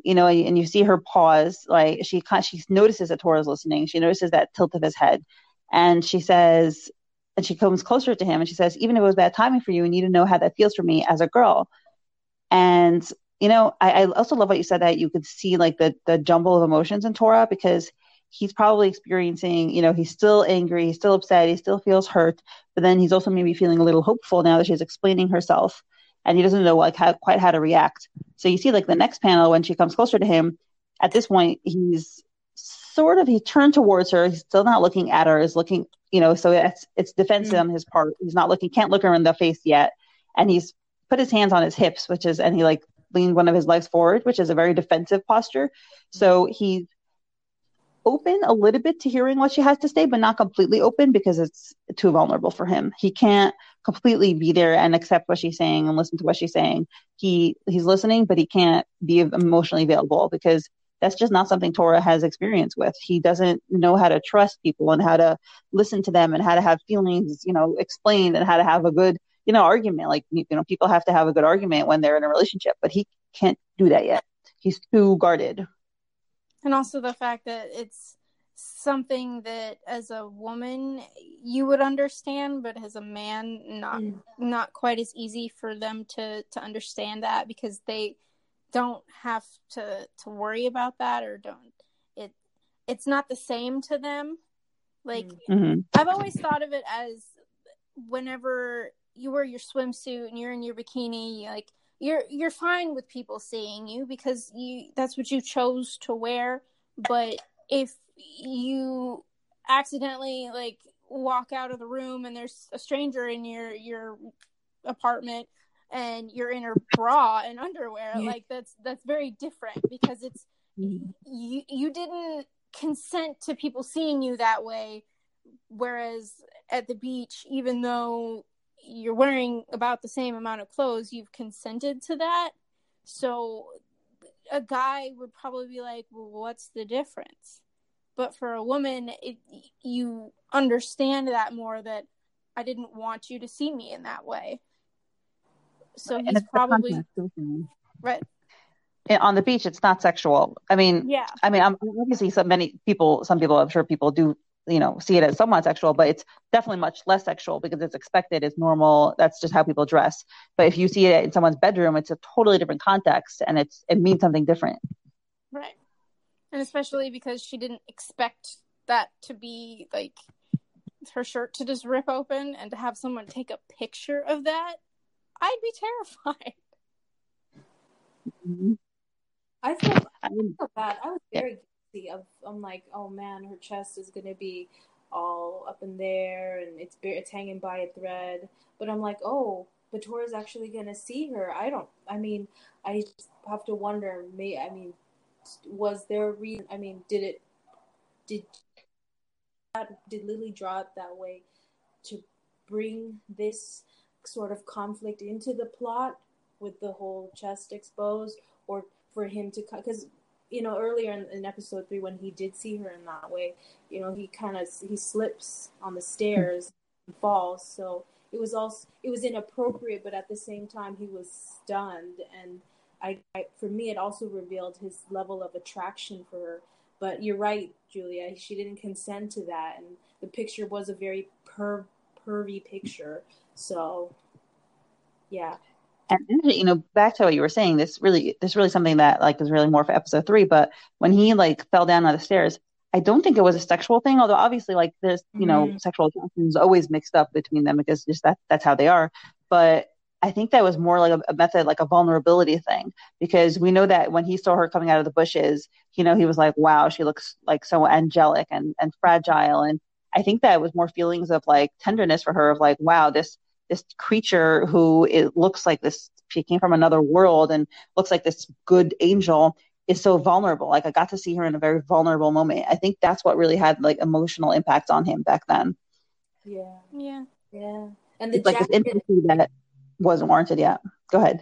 You know and you see her pause like she she notices that tora's listening. She notices that tilt of his head. And she says and she comes closer to him and she says even if it was bad timing for you you need to know how that feels for me as a girl. And you know, I, I also love what you said that you could see like the the jumble of emotions in Tora because he's probably experiencing, you know, he's still angry, he's still upset, he still feels hurt, but then he's also maybe feeling a little hopeful now that she's explaining herself and he doesn't know like how, quite how to react. So you see like the next panel when she comes closer to him, at this point he's sort of he turned towards her, he's still not looking at her, is looking, you know, so it's it's defensive mm-hmm. on his part. He's not looking, can't look her in the face yet. And he's put his hands on his hips, which is and he like leaned one of his legs forward, which is a very defensive posture. So he's open a little bit to hearing what she has to say, but not completely open because it's too vulnerable for him. He can't completely be there and accept what she's saying and listen to what she's saying. He he's listening, but he can't be emotionally available because that's just not something Tora has experience with. He doesn't know how to trust people and how to listen to them and how to have feelings, you know, explained and how to have a good, you know, argument. Like you know, people have to have a good argument when they're in a relationship, but he can't do that yet. He's too guarded and also the fact that it's something that as a woman you would understand but as a man not mm. not quite as easy for them to to understand that because they don't have to to worry about that or don't it it's not the same to them like mm-hmm. i've always thought of it as whenever you wear your swimsuit and you're in your bikini like you're you're fine with people seeing you because you that's what you chose to wear but if you accidentally like walk out of the room and there's a stranger in your your apartment and you're in a bra and underwear yeah. like that's that's very different because it's mm-hmm. you you didn't consent to people seeing you that way whereas at the beach even though you're wearing about the same amount of clothes you've consented to that so a guy would probably be like, well, what's the difference? But for a woman, it, you understand that more that I didn't want you to see me in that way. So right. he's probably right. On the beach, it's not sexual. I mean, yeah. I mean, I'm, obviously, so many people, some people, I'm sure people do you know see it as somewhat sexual but it's definitely much less sexual because it's expected it's normal. That's just how people dress. But if you see it in someone's bedroom it's a totally different context and it's it means something different. Right. And especially because she didn't expect that to be like her shirt to just rip open and to have someone take a picture of that i'd be terrified. Mm-hmm. i feel, I feel bad. I was very I'm like, oh man, her chest is gonna be all up in there and it's it's hanging by a thread. But I'm like, oh, but Tora's actually gonna see her. I don't. I mean, I have to wonder. May I mean, was there a reason? I mean, did it? Did did Lily draw it that way to bring this sort of conflict into the plot with the whole chest exposed, or for him to because you know, earlier in, in, episode three when he did see her in that way, you know, he kind of he slips on the stairs and falls. So it was also it was inappropriate, but at the same time he was stunned, and I, I for me it also revealed his level of attraction for her. But you're right, Julia. She didn't consent to that, and the picture was a very per pervy picture. So, yeah. And you know, back to what you were saying, this really, this really something that like is really more for episode three. But when he like fell down on the stairs, I don't think it was a sexual thing. Although obviously, like there's you know, mm-hmm. sexual attractions always mixed up between them because just that that's how they are. But I think that was more like a, a, method, like a vulnerability thing, because we know that when he saw her coming out of the bushes, you know, he was like, "Wow, she looks like so angelic and and fragile." And I think that was more feelings of like tenderness for her, of like, "Wow, this this creature who it looks like this she came from another world and looks like this good angel is so vulnerable. Like i got to see her in a very vulnerable moment. I think that's what really had like emotional impact on him back then. Yeah. Yeah. Yeah. And the it's like this intimacy that wasn't warranted yet. Go ahead.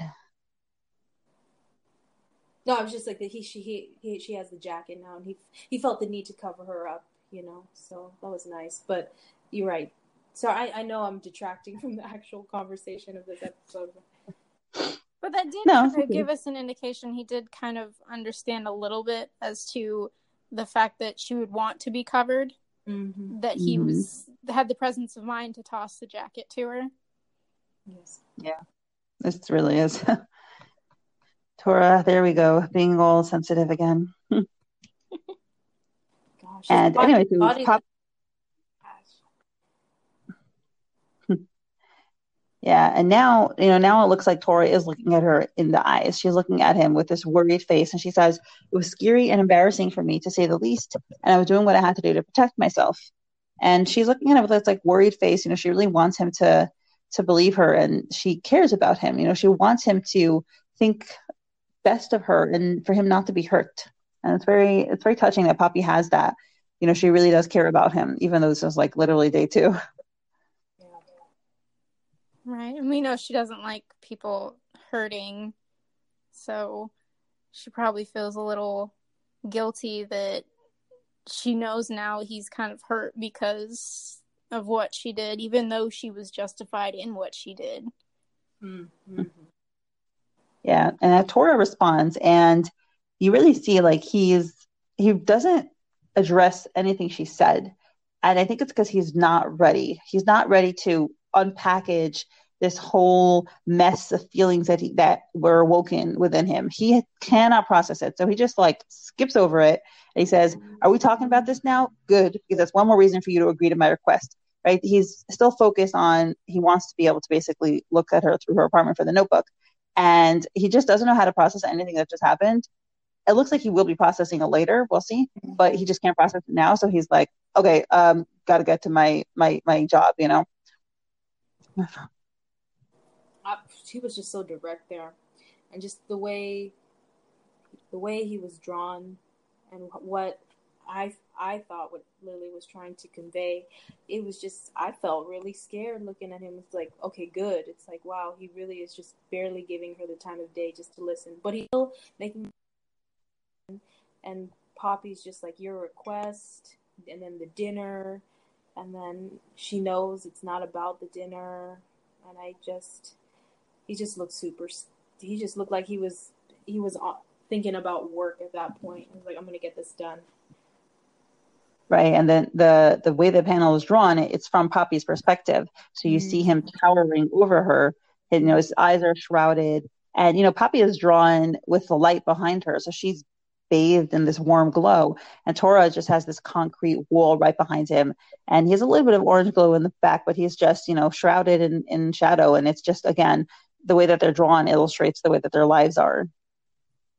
No i was just like that he she he, he she has the jacket now and he he felt the need to cover her up you know so that was nice. But you're right so I, I know I'm detracting from the actual conversation of this episode. But that did no, kind of give us an indication he did kind of understand a little bit as to the fact that she would want to be covered. Mm-hmm. That he mm-hmm. was had the presence of mind to toss the jacket to her. Yes. Yeah. This really is. <laughs> Tora, there we go, being all sensitive again. <laughs> Gosh, and body- anyway, so Pop, yeah, and now you know now it looks like Tori is looking at her in the eyes. She's looking at him with this worried face, and she says, "It was scary and embarrassing for me, to say the least, and I was doing what I had to do to protect myself." And she's looking at him with this like worried face. You know, she really wants him to to believe her, and she cares about him. You know, she wants him to think best of her, and for him not to be hurt. And it's very it's very touching that Poppy has that. You know, she really does care about him, even though this is like literally day two. <laughs> Right. And we know she doesn't like people hurting. So she probably feels a little guilty that she knows now he's kind of hurt because of what she did, even though she was justified in what she did. Mm-hmm. Yeah, and that Tora responds, and you really see like he's he doesn't address anything she said, and I think it's because he's not ready. He's not ready to unpackage this whole mess of feelings that he that were awoken within him. He cannot process it, so he just like skips over it. And he says, "Are we talking about this now? Good, because that's one more reason for you to agree to my request." Right? He's still focused on he wants to be able to basically look at her through her apartment for the notebook and he just doesn't know how to process anything that just happened. It looks like he will be processing it later. We'll see, but he just can't process it now. So he's like, okay, um, got to get to my my my job, you know. He was just so direct there, and just the way, the way he was drawn, and what I I thought what Lily was trying to convey, it was just I felt really scared looking at him. It's like okay, good. It's like wow, he really is just barely giving her the time of day just to listen, but he's still making. And Poppy's just like your request, and then the dinner, and then she knows it's not about the dinner, and I just he just looked super. He just looked like he was he was thinking about work at that point. He was like, I'm gonna get this done. Right, and then the the way the panel is drawn, it's from Poppy's perspective. So you mm-hmm. see him towering over her. And, you know, his eyes are shrouded, and you know, Poppy is drawn with the light behind her, so she's bathed in this warm glow. And Tora just has this concrete wall right behind him. And he has a little bit of orange glow in the back, but he's just, you know, shrouded in, in shadow. And it's just, again, the way that they're drawn illustrates the way that their lives are.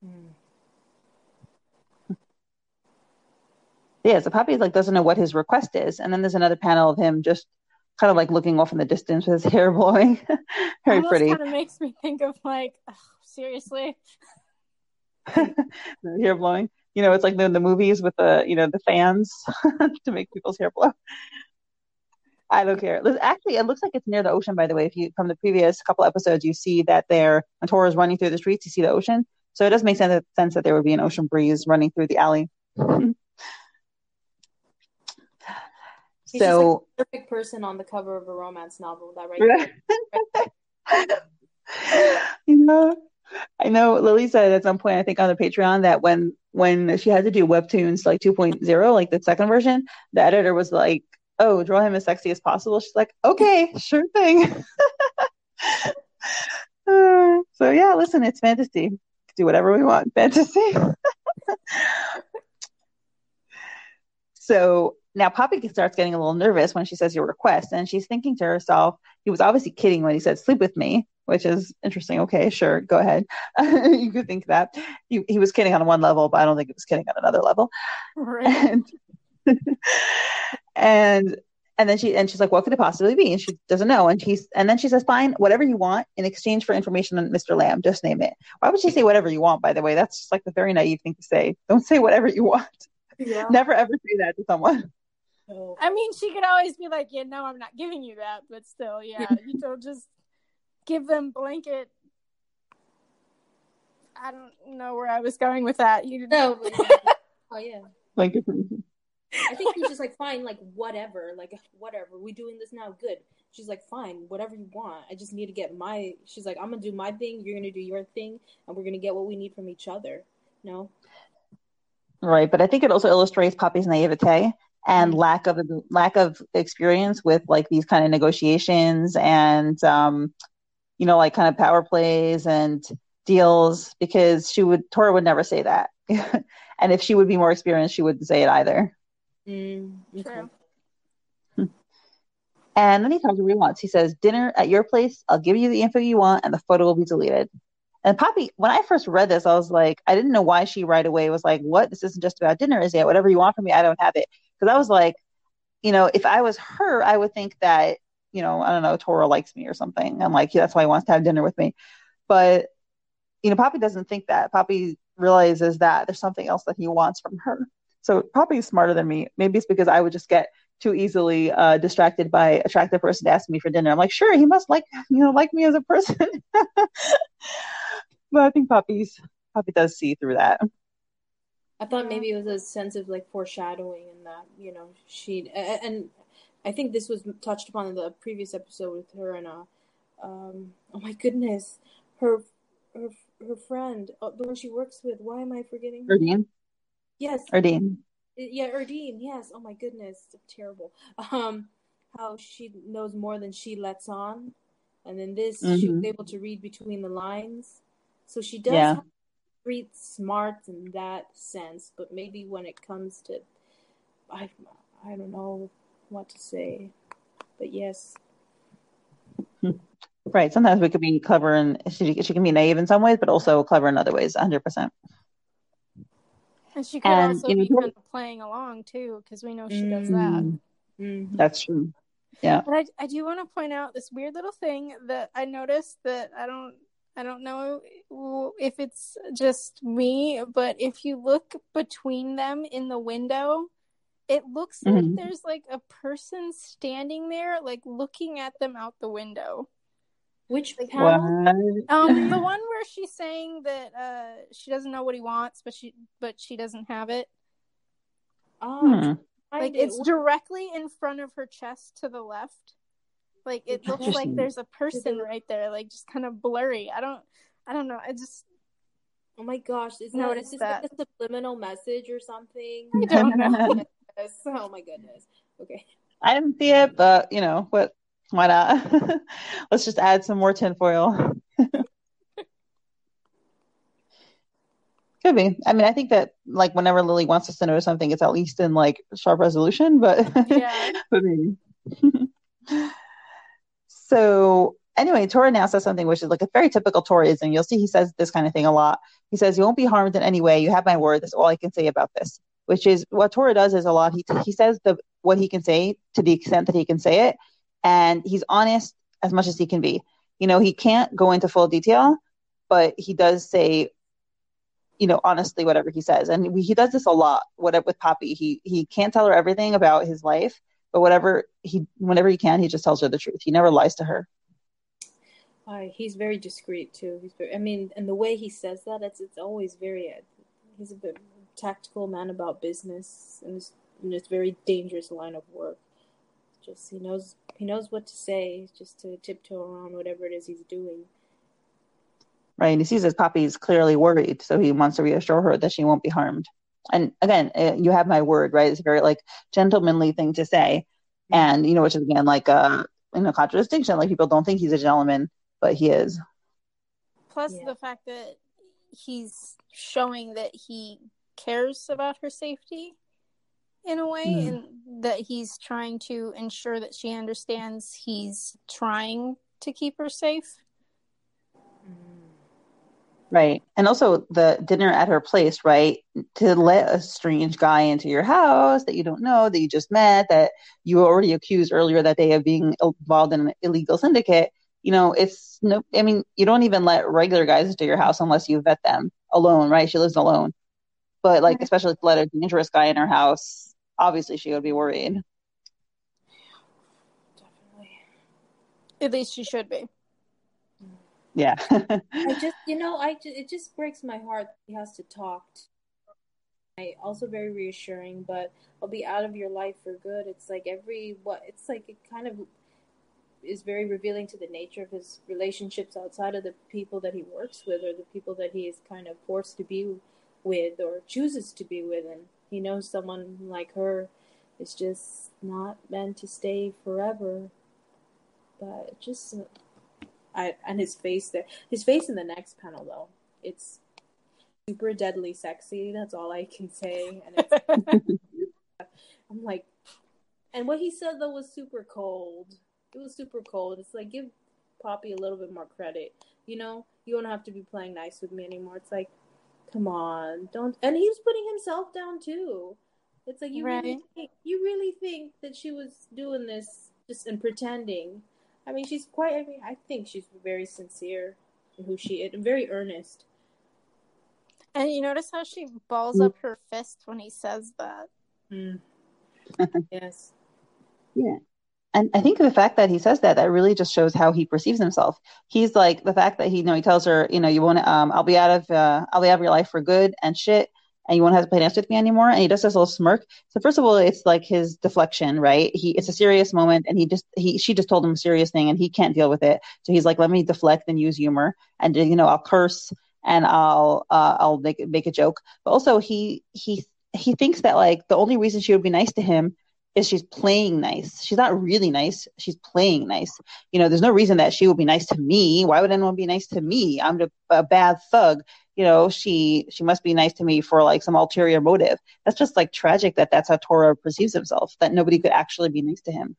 Mm. Yeah, so Poppy like doesn't know what his request is. And then there's another panel of him just kind of like looking off in the distance with his <laughs> hair blowing. <laughs> Very Almost pretty. kind of makes me think of like, oh, seriously. <laughs> hair blowing. You know, it's like the, the movies with the you know the fans to make people's hair blow. I don't care. Actually, it looks like it's near the ocean. By the way, if you from the previous couple episodes, you see that there when Tora's running through the streets, you see the ocean. So it does make sense, sense that there would be an ocean breeze running through the alley. So like perfect person on the cover of a romance novel. That right. right. <laughs> you know, I know Lily said at some point, I think on the Patreon, that when when she had to do webtoons like 2.0, like the second version, the editor was like, "Oh, draw him as sexy as possible." She's like, "Okay, sure thing." uh, <laughs> so yeah, listen, it's fantasy. Do whatever we want, fantasy. <laughs> so now Poppy starts getting a little nervous when she says your request, and she's thinking to herself, he was obviously kidding when he said sleep with me, which is interesting. Okay, sure, go ahead. <laughs> you could think that. He, he was kidding on one level, but I don't think he was kidding on another level. Right. And, <laughs> and and then she and she's like, what could it possibly be? And she doesn't know. And she's and then she says, fine, whatever you want in exchange for information on Mr. Lamb, just name it. Why would she say whatever you want? By the way, that's just like the very naive thing to say. Don't say whatever you want. Yeah. <laughs> Never ever say that to someone. Oh. I mean, she could always be like, "Yeah, no, I'm not giving you that," but still, yeah, you don't just give them blanket. I don't know where I was going with that. You know? <laughs> oh yeah, blanket. I think he's just like, fine, like whatever, like whatever. We doing this now, good. She's like, fine, whatever you want. I just need to get my. She's like, I'm gonna do my thing. You're gonna do your thing, and we're gonna get what we need from each other. No. Right, but I think it also illustrates Poppy's naivete and lack of lack of experience with like these kind of negotiations and um, you know like kind of power plays and deals because she would Tora would never say that. <laughs> and if she would be more experienced, she wouldn't say it either. Mm, okay. True. And then he tells her what he wants. He says, Dinner at your place, I'll give you the info you want, and the photo will be deleted. And Poppy, when I first read this, I was like, I didn't know why she right away was like, What? This isn't just about dinner, is it? Whatever you want from me, I don't have it. Because I was like, you know, if I was her, I would think that, you know, I don't know, Tora likes me or something. And like, that's why he wants to have dinner with me. But, you know, Poppy doesn't think that. Poppy realizes that there's something else that he wants from her. So Poppy's smarter than me. Maybe it's because I would just get too easily uh, distracted by attractive person asking me for dinner. I'm like, sure, he must like you know like me as a person. <laughs> but I think Poppy's Poppy does see through that. I thought maybe it was a sense of like foreshadowing and that you know she and I think this was touched upon in the previous episode with her and uh um oh my goodness her her her friend uh, the one she works with why am I forgetting her? Erdine. Yes, Erdine. yeah, Erdine. Yes. Oh my goodness, terrible. Um, how she knows more than she lets on, and then this, she was able to read between the lines. So she does Yeah. street smarts in that sense, but maybe when it comes to, I, I don't know what to say, but yes, Right. Sometimes we could be clever and she, she can be naive in some ways, but also clever in other ways, 100%. And she could And, also you know, be kind of playing along too, because we know she does that. Mm, Mhm. That's true. Yeah. But I, I do want to point out this weird little thing that I noticed that I don't I don't know if it's just me, but if you look between them in the window, it looks like Mhm. there's like a person standing there, like looking at them out the window. Which Like, panel? What? Um, <laughs> the one where she's saying that uh she doesn't know what he wants, but she but she doesn't have it. Oh, Hmm. Like it's directly in front of her chest to the left. Like it looks like there's a person right there, like just kind of blurry. I don't I don't know. I just Oh my gosh, is that, Notice is this that. like a subliminal message or something? <laughs> I don't know. <laughs> Oh my goodness. Okay. I didn't see it, but you know what? Why not? <laughs> Let's just add some more tinfoil. <laughs> Could be. I mean, I think that like whenever Lily wants us to know something, it's at least in like sharp resolution, but <laughs> Yeah. but maybe. so anyway, Tora now says something which is like a very typical Toraism. You'll see he says this kind of thing a lot. He says, "You won't be harmed in any way. You have my word. That's all I can say about this." Which is what Tora does is a lot. He he says the what he can say to the extent that he can say it, and he's honest as much as he can be. You know, he can't go into full detail, but he does say you know, honestly, whatever he says. And he does this a lot. Whatever with Poppy, he he can't tell her everything about his life, but whatever he, whenever he can, he just tells her the truth. He never lies to her. Uh, he's very discreet too. He's very, I mean, and the way he says that, it's it's always very. Uh, he's a bit tactical man about business, and it's, and it's very dangerous line of work. Just he knows he knows what to say, just to tiptoe around whatever it is he's doing. Right? And he sees that is clearly worried, so he wants to reassure her that she won't be harmed. And again, uh, you have my word, right? It's a very like gentlemanly thing to say, and you know, which is again like a you know contradistinction. Like people don't think he's a gentleman, but he is. Plus Yeah. the fact that he's showing that he cares about her safety in a way Hmm. and that he's trying to ensure that she understands he's trying to keep her safe. Right. And also the dinner at her place, right? To let a strange guy into your house that you don't know, that you just met, that you were already accused earlier that day of being involved in an illegal syndicate. You know, it's no, I mean, you don't even let regular guys into your house unless you vet them alone, right? She lives alone. But like, especially to let a dangerous guy in her house, obviously she would be worried. Definitely. At least she should be. Yeah. <laughs> I just, you know, I ju- it just breaks my heart that he has to talk. I also very reassuring, but I'll be out of your life for good. It's like every what it's like it kind of is very revealing to the nature of his relationships outside of the people that he works with or the people that he is kind of forced to be with or chooses to be with and he knows someone like her is just not meant to stay forever. But just I and his face there. His face in the next panel though, it's super deadly sexy. That's all I can say. And it's, <laughs> I'm like, and what he said though was super cold. It was super cold. It's like give Poppy a little bit more credit. You know, you don't have to be playing nice with me anymore. It's like, come on, don't. And he was putting himself down too. It's like you Right. really think, you really think that she was doing this just and pretending. I mean, she's quite. I mean, I think she's very sincere in who she is, very earnest. And you notice how she balls up her fist when he says that. Mm. <laughs> yes. And I think the fact that he says that, that really just shows how he perceives himself. He's like the fact that he, you know, he tells her, you know, you won't, um, I'll be out of, uh, I'll be out of your life for good and shit, and you won't have to play dance with me anymore. And he does this little smirk. So first of all, it's like his deflection, right? He, it's a serious moment, and he just, he, she just told him a serious thing, and he can't deal with it. So he's like, let me deflect and use humor, and you know, I'll curse and I'll, uh, I'll make make a joke. But also, he, he, he thinks that like the only reason she would be nice to him is she's playing nice. She's not really nice. She's playing nice. You know, there's no reason that she would be nice to me. Why would anyone be nice to me? I'm a, a bad thug. You know, she she must be nice to me for like some ulterior motive. That's just like tragic that that's how Tora perceives himself. That nobody could actually be nice to him.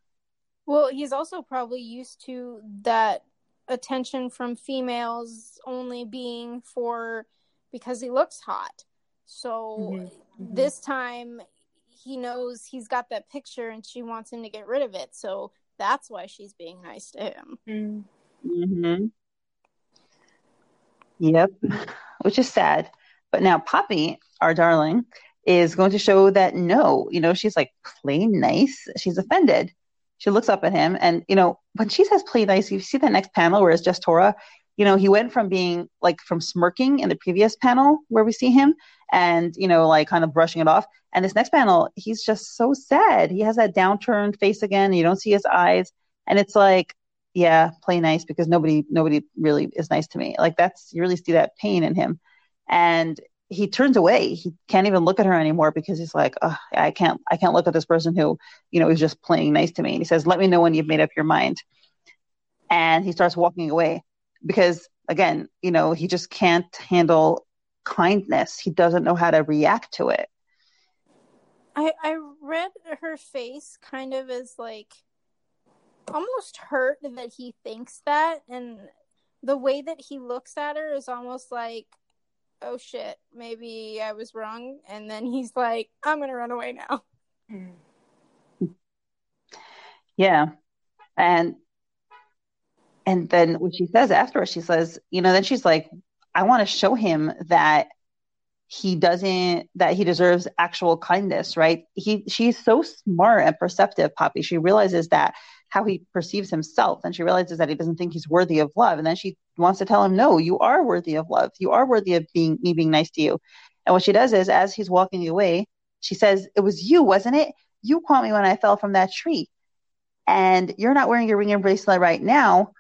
Well, he's also probably used to that attention from females only being for because he looks hot. So Mhm, mhm. this time he knows he's got that picture and she wants him to get rid of it. So that's why she's being nice to him. Mm. Mm-hmm. Yep, which is sad. But now Poppy, our darling, is going to show that no, you know, she's like plain nice. She's offended. She looks up at him, and you know, when she says plain nice, you see that next panel where it's just Tora. You know, he went from being like from smirking in the previous panel where we see him, and you know, like kind of brushing it off. And this next panel, he's just so sad. He has that downturned face again. You don't see his eyes, and it's like yeah, play nice because nobody nobody really is nice to me. Like that's you really see that pain in him. And he turns away. He can't even look at her anymore because he's like, oh, I can't I can't look at this person who, you know, is just playing nice to me. And he says, Let me know when you've made up your mind. And he starts walking away because again, you know, he just can't handle kindness. He doesn't know how to react to it. I I read her face kind of as like almost hurt that he thinks that and the way that he looks at her is almost like oh shit maybe I was wrong and then he's like I'm going to run away now. Mm. Yeah. And and then what she says afterwards, she says, you know, then she's like, I want to show him that he doesn't that he deserves actual kindness, right? He she's so smart and perceptive, Poppy. She realizes that how he perceives himself and she realizes that he doesn't think he's worthy of love. And then she wants to tell him, No, you are worthy of love. You are worthy of being me being nice to you. And what she does is as he's walking away, she says, It was you, wasn't it? You caught me when I fell from that tree. And you're not wearing your ring and bracelet right now,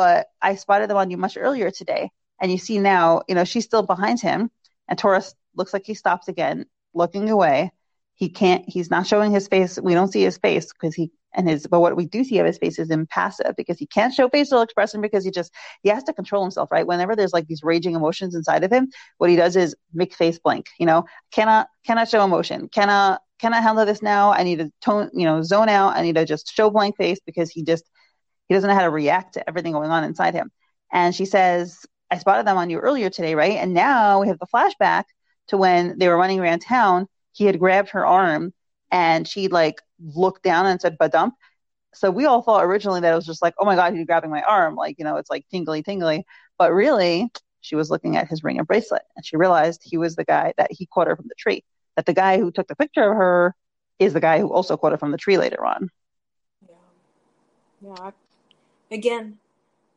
but I spotted them on you much earlier today. And you see now, you know, she's still behind him. And Taurus looks like he stops again, looking away. He can't, he's not showing his face. We don't see his face because he, and his, but what we do see of his face is impassive because he can't show facial expression because he just, he has to control himself, right? Whenever there's like these raging emotions inside of him, what he does is make face blank, you know, cannot, cannot show emotion, cannot, cannot handle this now. I need to tone, you know, zone out. I need to just show blank face because he just, he doesn't know how to react to everything going on inside him. And she says, I spotted them on you earlier today, right? And now we have the flashback to when they were running around town. He had grabbed her arm and she like looked down and said, badump. So we all thought originally that it was just like, oh my God, he's grabbing my arm. Like, you know, it's like tingly, tingly. But really, she was looking at his ring and bracelet and she realized he was the guy that he caught her from the tree. That the guy who took the picture of her is the guy who also caught her from the tree later on. Yeah. Yeah. Again,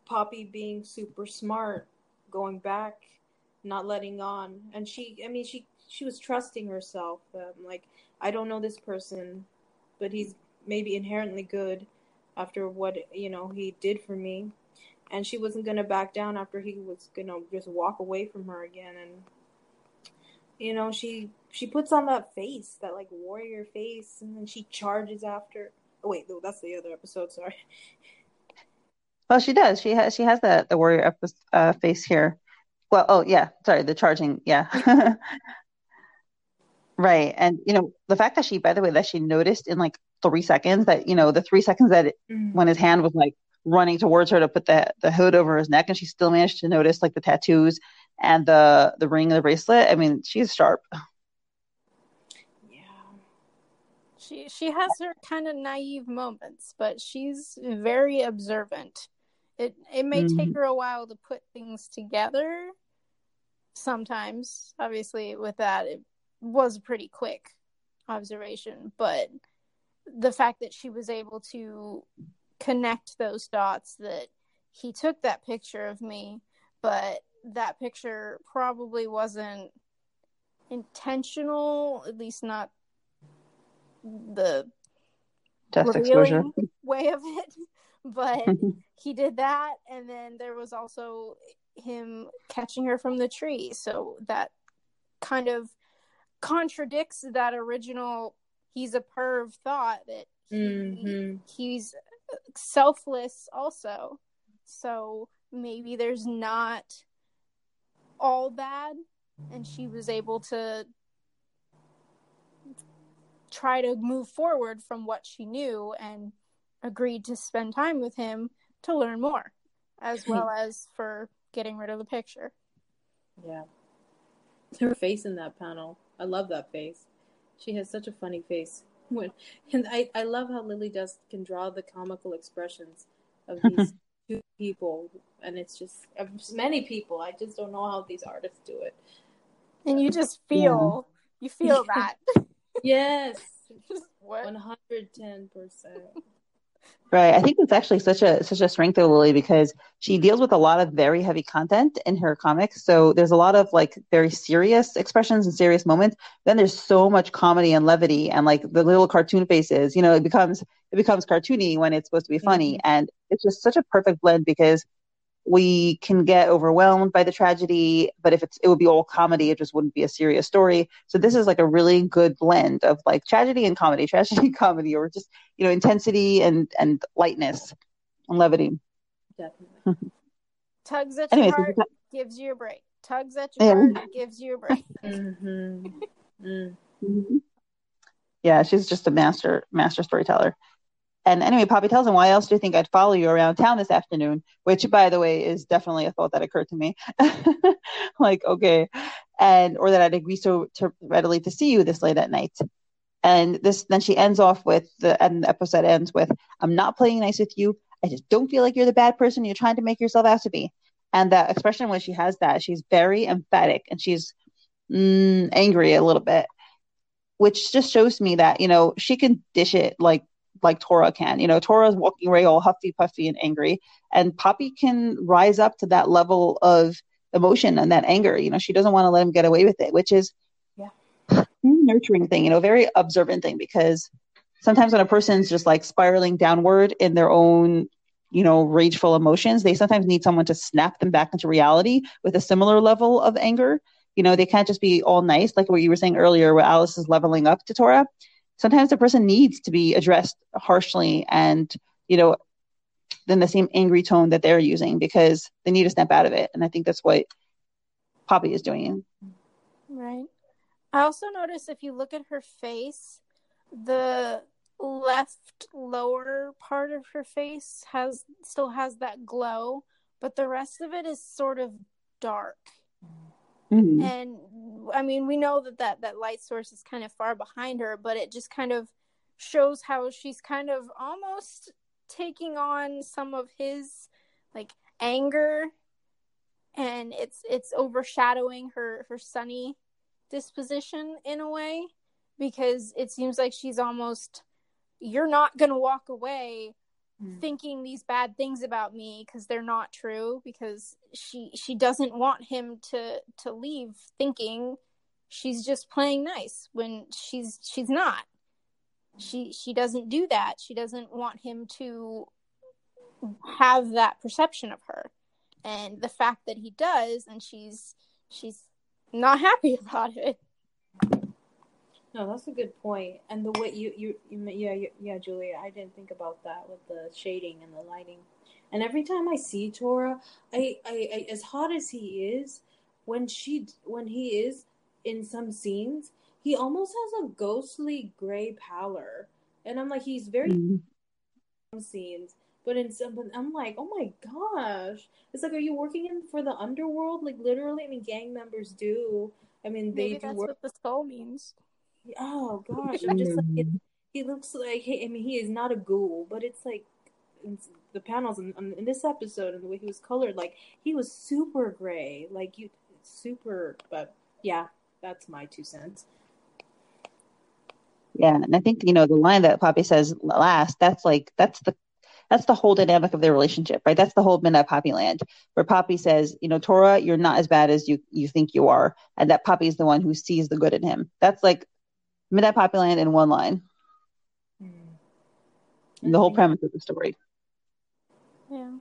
Poppy being super smart, going back, not letting on, and she. I mean, she she was trusting herself. Um, like I don't know this person, but he's maybe inherently good after what you know he did for me, and she wasn't gonna back down after he was gonna just walk away from her again and. You know, she she puts on that face, that like warrior face, and then she charges after. Oh wait, no, that's the other episode. Sorry. <laughs> Well, she does. She has she has the the warrior uh, face here. Well, oh yeah, sorry, the charging, yeah. <laughs> right, and you know the fact that she, by the way, that she noticed in like three seconds that you know the three seconds that it, mm. when his hand was like running towards her to put the the hood over his neck, and she still managed to notice like the tattoos and the the ring and the bracelet. I mean, she's sharp. Yeah, she she has her kind of naive moments, but she's very observant. It it may mm-hmm. take her a while to put things together. Sometimes, obviously, with that, it was a pretty quick observation, but the fact that she was able to connect those dots that he took that picture of me, but that picture probably wasn't intentional, at least not the test exposure way of it. <laughs> But he did that, and then there was also him catching her from the tree. So that kind of contradicts that original he's a perv thought that he, mm-hmm. he's selfless also. So maybe there's not all bad and she was able to try to move forward from what she knew and agreed to spend time with him to learn more as hmm. well as for getting rid of the picture. Yeah. Her face in that panel. I love that face. She has such a funny face. <laughs> When and I, I love how Lily Dusk can draw the comical expressions of <laughs> these two people and it's just of many people. I just don't know how these artists do it. And you just feel yeah. you feel <laughs> that. yes. One hundred ten percent. Right. I think it's actually such a such a strength of Lily because she deals with a lot of very heavy content in her comics. So there's a lot of like very serious expressions and serious moments. Then there's so much comedy and levity and like the little cartoon faces. You know, it becomes it becomes cartoony when it's supposed to be funny. Mm-hmm. And it's just such a perfect blend because we can get overwhelmed by the tragedy, but if it's it would be all comedy, it just wouldn't be a serious story. So this is like a really good blend of like tragedy and comedy, <laughs> tragedy and comedy, or just you know intensity and and lightness and levity. Definitely. <laughs> Tugs at Anyways, your heart gives you a break. Tugs at your yeah. heart gives you a break. <laughs> mm-hmm. Mm-hmm. Yeah, she's just a master master storyteller. And anyway, Poppy tells him, why else do you think I'd follow you around town this afternoon? Which, by the way, is definitely a thought that occurred to me. <laughs> like, okay. And, or that I'd agree so to readily to see you this late at night. And this, then she ends off with the, and the episode ends with, I'm not playing nice with you. I just don't feel like you're the bad person you're trying to make yourself out to be. And that expression when she has that, she's very emphatic and she's mm, angry a little bit, which just shows me that, you know, she can dish it like like Tora can. You know, Tora's walking away all huffy puffy and angry, and Poppy can rise up to that level of emotion and that anger. You know, she doesn't want to let him get away with it, which is yeah. nurturing thing. You know, very observant thing because sometimes when a person's just like spiraling downward in their own you know rageful emotions they sometimes need someone to snap them back into reality with a similar level of anger you know they can't just be all nice like what you were saying earlier where alice is leveling up to tora sometimes a person needs to be addressed harshly and you know in the same angry tone that they're using because they need to snap out of it. And i think that's what poppy is doing. Right. I also notice if you look at her face the left lower part of her face has still has that glow but the rest of it is sort of dark Mm-hmm. And I mean, we know that, that that light source is kind of far behind her, but it just kind of shows how she's kind of almost taking on some of his like anger and it's it's overshadowing her her sunny disposition in a way because it seems like she's almost you're not going to walk away mm. thinking these bad things about me because they're not true because she she doesn't want him to to leave thinking she's just playing nice when she's she's not. She she doesn't do that. She doesn't want him to have that perception of her. And the fact that he does and she's she's not <laughs> happy about it no, that's a good point. And the way you, you, you yeah, yeah, Julia, I didn't think about that with the shading and the lighting. And every time I see Tora, I, I, I as hot as he is, when she when he is in some scenes, he almost has a ghostly gray pallor. And I'm like, he's very Mm-hmm. scenes, but in some, but I'm like, oh my gosh, it's like, are you working in for the underworld? Like literally, I mean, gang members do. I mean, they Maybe do that's work. what the skull means. Oh gosh, I'm just like, it, Mm. he looks like. He, I mean, he is not a ghoul, but it's like in the panels in, in this episode and the way he was colored, like he was super gray, like you super. But yeah, that's my two cents. Yeah, and I think you know the line that Poppy says last. That's like that's the that's the whole dynamic of their relationship, right? That's the whole Midnight Poppy Land, where Poppy says, you know, Tora, you're not as bad as you you think you are, and that Poppy is the one who sees the good in him. That's like Midnight Poppy Land in one line. The whole premise of the story. Yeah.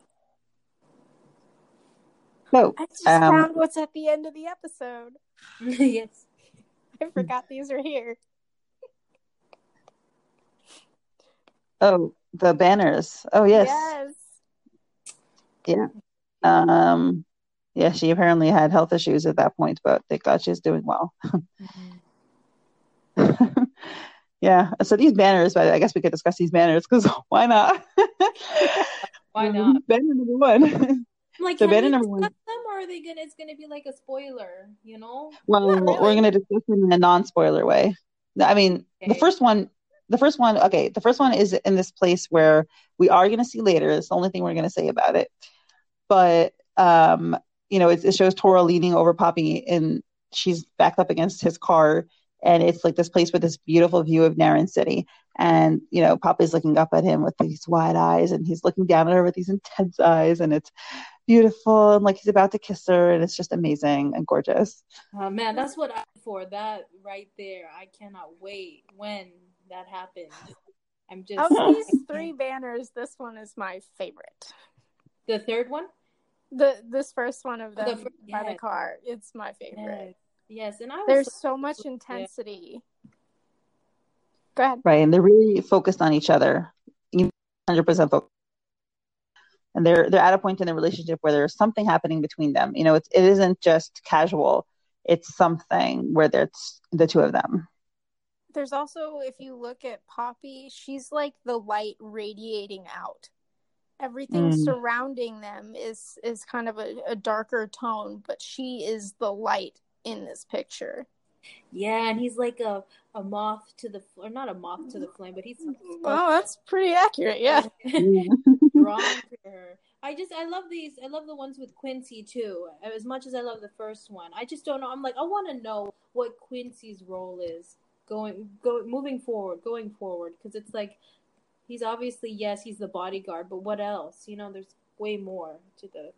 So, I just um, found what's at the end of the episode. <laughs> <laughs> yes. I forgot these are here. oh, the banners. Oh yes, Yes. Yeah. um, yeah. She apparently had health issues at that point, but thank God she's doing well. <laughs> yeah. So these banners, but I guess we could discuss these banners because <laughs> why not? <laughs> Why <laughs> not? Banner number one. I'm like, So banner number one. them, or are they gonna? It's gonna be like a spoiler, you know? Well, really. we're to discuss them in a non-spoiler way. I mean, the first one, the first one, okay, the first one is in this place where we are going to see later. It's the only thing we're going to say about it. But um, you know, it, it shows Tora leaning over Poppy, and she's backed up against his car, and it's like this place with this beautiful view of Naren City. And you know, Poppy's looking up at him with these wide eyes, and he's looking down at her with these intense eyes, and it's beautiful, and like he's about to kiss her, and it's just amazing and gorgeous. Oh man, that's what I'm for. That right there, I cannot wait when that happens. I'm just Of these three banners, this one is my favorite. the third one. The this first one of The them fir- by the car, it's my favorite. Yes, yes, and I was There's so much intensity. Go ahead. Right, and they're really focused on each other, hundred percent focused, and they're they're at a point in the relationship where there's something happening between them. You know, it's it isn't just casual; it's something where there's the two of them. There's also, if you look at Poppy, she's like the light radiating out. Everything Mm. surrounding them is is kind of a, a darker tone, but she is the light in this picture. yeah, and he's like a a moth to the or not a moth to the flame, but he's Well, that's pretty accurate. Yeah. <laughs> drawn to her. I just I love these. I love the ones with Quincy too. As much as I love the first one, I just don't know. I'm like I want to know what Quincy's role is going go moving forward, going forward, because it's like he's obviously yes he's the bodyguard, but what else? You know, there's way more to the.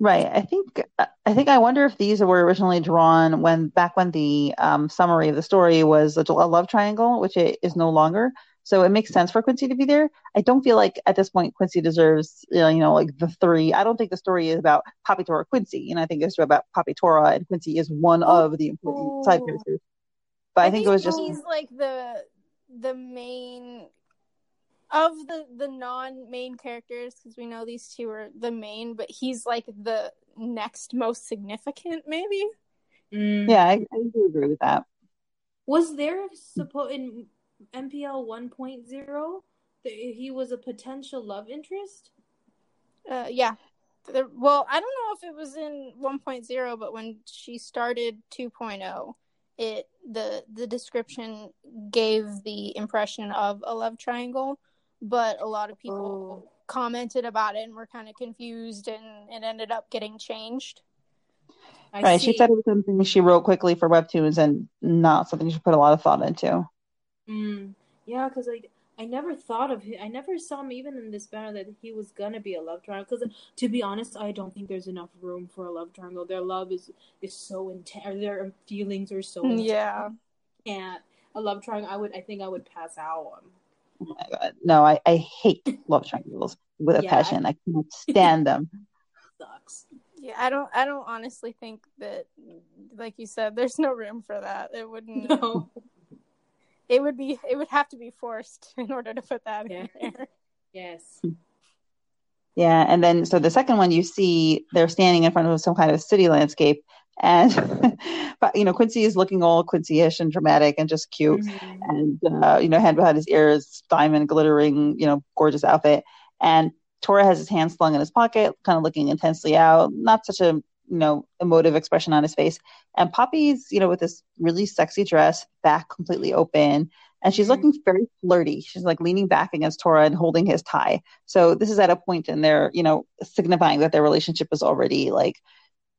Right. I think I think I wonder if these were originally drawn when back when the um, summary of the story was a, a love triangle, which it is no longer. So it makes sense for Quincy to be there. I don't feel like at this point Quincy deserves, you know, you know, like the three. I don't think the story is about Poppy Tora Quincy. You know, I think it's about Poppy Tora and Quincy is one of the important side Oh. characters. But I, think, it was just he's like the the main of the the non main characters because we know these two are the main, but he's like the next most significant, maybe. yeah, I, I do agree with that. Was there supposed in MPL 1.0 that he was a potential love interest? Uh, yeah. The- well, I don't know if it was in 1.0, but when she started 2.0, it the the description gave the impression of a love triangle, but a lot of people Oh. commented about it and were kind of confused, and it ended up getting changed. I right. see. She said it was something she wrote quickly for webtoons and not something she put a lot of thought into. Mm, yeah, because I I never thought of him. I never saw him even in this banner that he was gonna be a love triangle. Because to be honest, I don't think there's enough room for a love triangle. Their love is is so intense. Their feelings are so intense. Yeah. And a love triangle, I would I think I would pass out on. Oh my God. No, I, I hate love triangles with a Yeah, passion. I cannot stand them. <laughs> Sucks. Yeah, I don't I don't honestly think that like you said there's no room for that. It wouldn't No. <laughs> it would be it would have to be forced <laughs> in order to put that Yeah. in there. Yes. Yeah, and then so the second one you see they're standing in front of some kind of city landscape, and <laughs> but you know Quincy is looking all Quincy-ish and dramatic and just cute, mm-hmm. and uh, you know hand behind his ears, diamond glittering, you know gorgeous outfit, and Tora has his hand slung in his pocket, kind of looking intensely out, not such a you know emotive expression on his face, and Poppy's you know with this really sexy dress, back completely open, and she's mm-hmm. looking very flirty. She's like leaning back against Tora and holding his tie. So this is at a point in their, you know, signifying that their relationship is already like,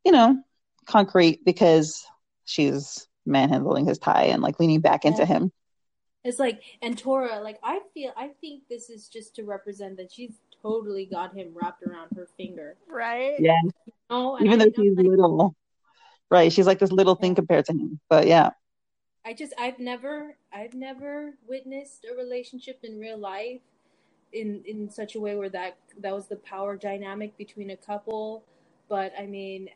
you know, concrete because she's manhandling his tie and like leaning back into him. It's like, and Tora, like, I feel, I think this is just to represent that she's totally got him wrapped around her finger. Right? Yeah. Oh, Even though she's like, little. Right. She's like this little thing compared to him. But yeah. I just I've never I've never witnessed a relationship in real life in in such a way where that that was the power dynamic between a couple. But I mean,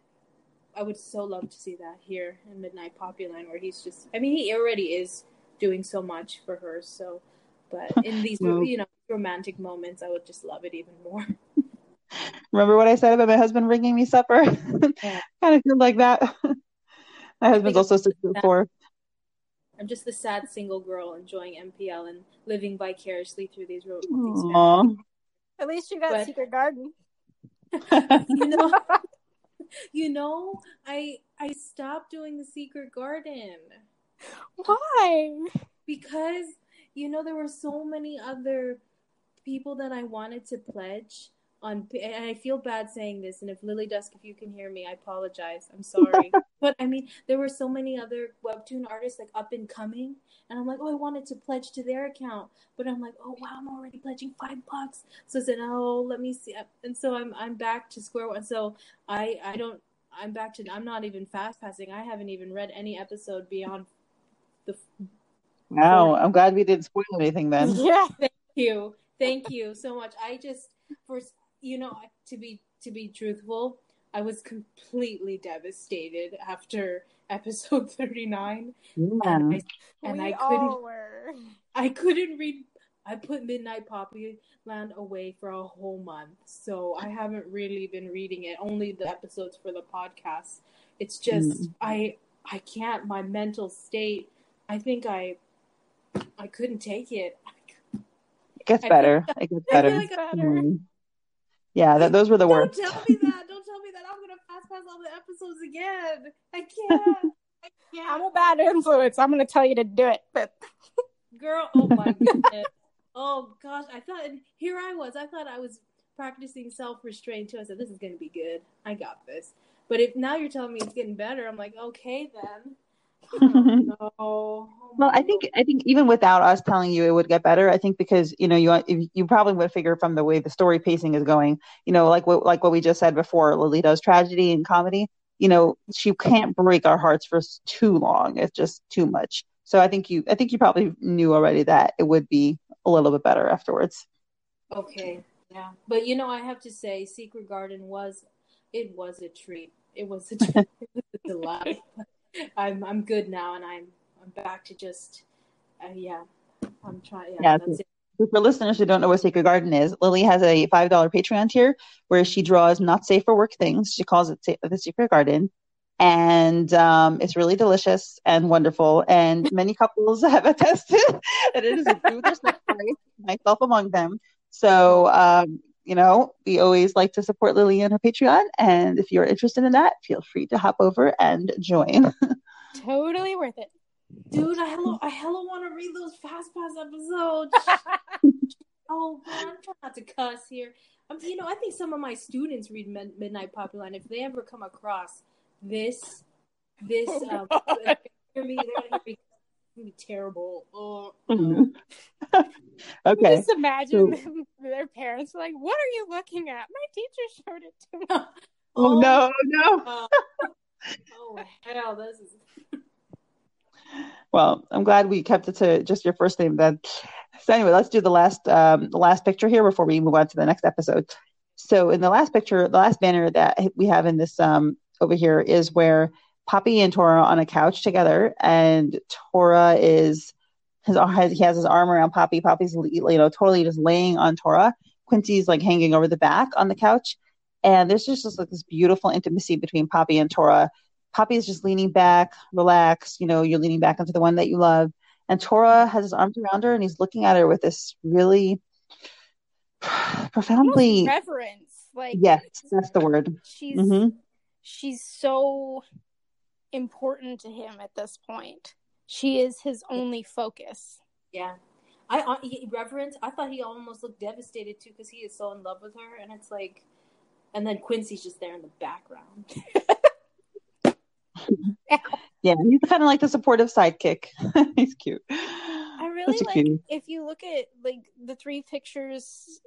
I would so love to see that here in Midnight Poppyland, where he's just I mean he already is doing so much for her. So, but <laughs> in these well, you know romantic moments, I would just love it even more. <laughs> Remember what I said about my husband bringing me supper? <laughs> Yeah. kind of feel like that. my husband's also six four. I'm just the sad single girl enjoying MPL and living vicariously through these roads. At least you got but, Secret Garden. you know, you know, I I stopped doing the Secret Garden. Why? Because you know there were so many other people that I wanted to pledge on and I feel bad saying this and if Lily Dusk if you can hear me I apologize. I'm sorry. <laughs> But I mean there were so many other webtoon artists like up and coming and I'm like oh I wanted to pledge to their account. But I'm like oh wow I'm already pledging 5 bucks. So I said oh let me see. And so I'm I'm back to square one. So I I don't I'm back to I'm not even fast passing. I haven't even read any episode beyond the Wow, I'm glad we didn't spoil anything then. <laughs> Yeah, thank you. Thank you so much. I just for you know, to be to be truthful, I was completely devastated after episode <laughs> 39. Yeah. And I, and I couldn't I couldn't read I put Midnight Poppy Land away for a whole month. So I haven't really been reading it, only the episodes for the podcast. It's just mm. I I can't my mental state. I think I I couldn't take it. It gets better. It gets better. Like better. Mm. Yeah, that, those were the worst. Don't tell me that. Don't tell me that. I'm gonna pass pass all the episodes again. I can't. I can't. I'm a bad influence. I'm gonna tell you to do it, but girl, oh my goodness. oh gosh, I thought here I was. I thought I was practicing self restraint too. I said this is gonna be good. I got this. But if now you're telling me it's getting better, I'm like, okay then. No. <laughs> Well, I think I think even without us telling you, it would get better. I think because you know you you probably would figure from the way the story pacing is going, you know, like what like what we just said before, Lolita's tragedy and comedy. You know, she can't break our hearts for too long. It's just too much. So I think you I think you probably knew already that it would be a little bit better afterwards. Okay, yeah, but you know, I have to say, Secret Garden was it was a treat. It was a, <laughs> it was a delight. I'm I'm good now, and I'm I'm back to just uh, yeah. I'm trying. Yeah, yeah for listeners who don't know what Secret Garden is, Lily has a five dollar Patreon tier where she draws not safe for work things. She calls it the Secret Garden, and um, it's really delicious and wonderful. And <laughs> many couples have <laughs> attested that it is a do their story, myself among them. So um, you know, we always like to support Lily and her Patreon. And if you're interested in that, feel free to hop over and join. <laughs> totally worth it. Dude, I hella, I hella want to read those Fast Pass episodes. <laughs> oh, man, I'm trying not to cuss here. Um, you know, I think some of my students read Mid- Midnight Poppyland. If they ever come across this, this, oh, um, hear me, they're gonna hear me be terrible. <laughs> Oh, okay. Just imagine so, their parents like, "What are you looking at? My teacher showed it to me." oh, <laughs> oh no, no. oh, <laughs> oh hell, this is. well, I'm glad we kept it to just your first name then. So anyway, let's do the last um, the last picture here before we move on to the next episode. So in the last picture, the last banner that we have in this um, over here is where Poppy and Tora on a couch together, and Tora is his he has his arm around Poppy. Poppy's you know totally just laying on Tora. Quincy's like hanging over the back on the couch, and there's just, just like this beautiful intimacy between Poppy and Tora. Poppy is just leaning back, relaxed. You know, you're leaning back into the one that you love, and Tora has his arms around her, and he's looking at her with this really <sighs> profoundly reverence. Like yes, that's the word. She's mm-hmm. she's so important to him at this point. She is his only focus. Yeah. I uh, he, reverence. I thought he almost looked devastated too because he is so in love with her, and it's like, and then Quincy's just there in the background. <laughs> yeah, he's kind of like the supportive sidekick. <laughs> he's cute. I really like cutie. if you look at like the three pictures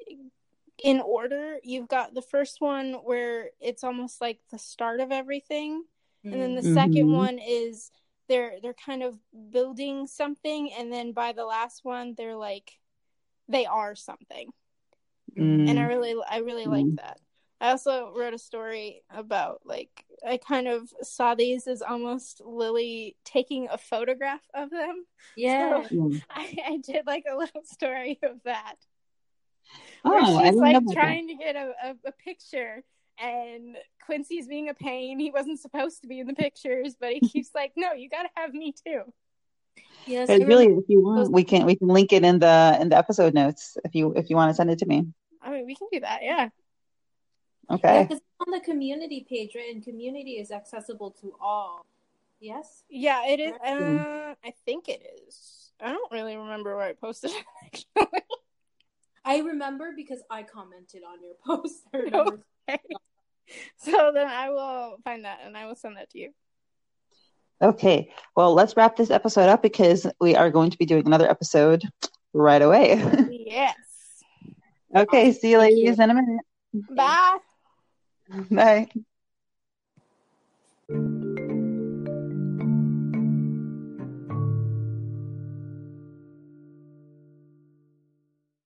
in order. You've got the first one where it's almost like the start of everything. And then the mm-hmm. second one is they're they're kind of building something and then by the last one they're like they are something mm. and i really i really mm. like that i also wrote a story about like i kind of saw these as almost lily taking a photograph of them yeah so <laughs> I, I did like a little story of that oh, she's like trying that. to get a, a, a picture and Quincy's being a pain. He wasn't supposed to be in the pictures, but he keeps like, "No, you got to have me too." Yes, really, if you want, we can we can link it in the in the episode notes if you if you want to send it to me. I mean, we can do that. Yeah. Okay. Because yeah, on the community page, right? And community is accessible to all. Yes. Yeah, it is. Uh, I think it is. I don't really remember where I posted it. <laughs> Actually. I remember because I commented on your <laughs> post okay. <laughs> So then I will find that and I will send that to you. Okay. Well, let's wrap this episode up because we are going to be doing another episode right away. <laughs> yes. Okay. See you ladies in a minute. Bye. Bye.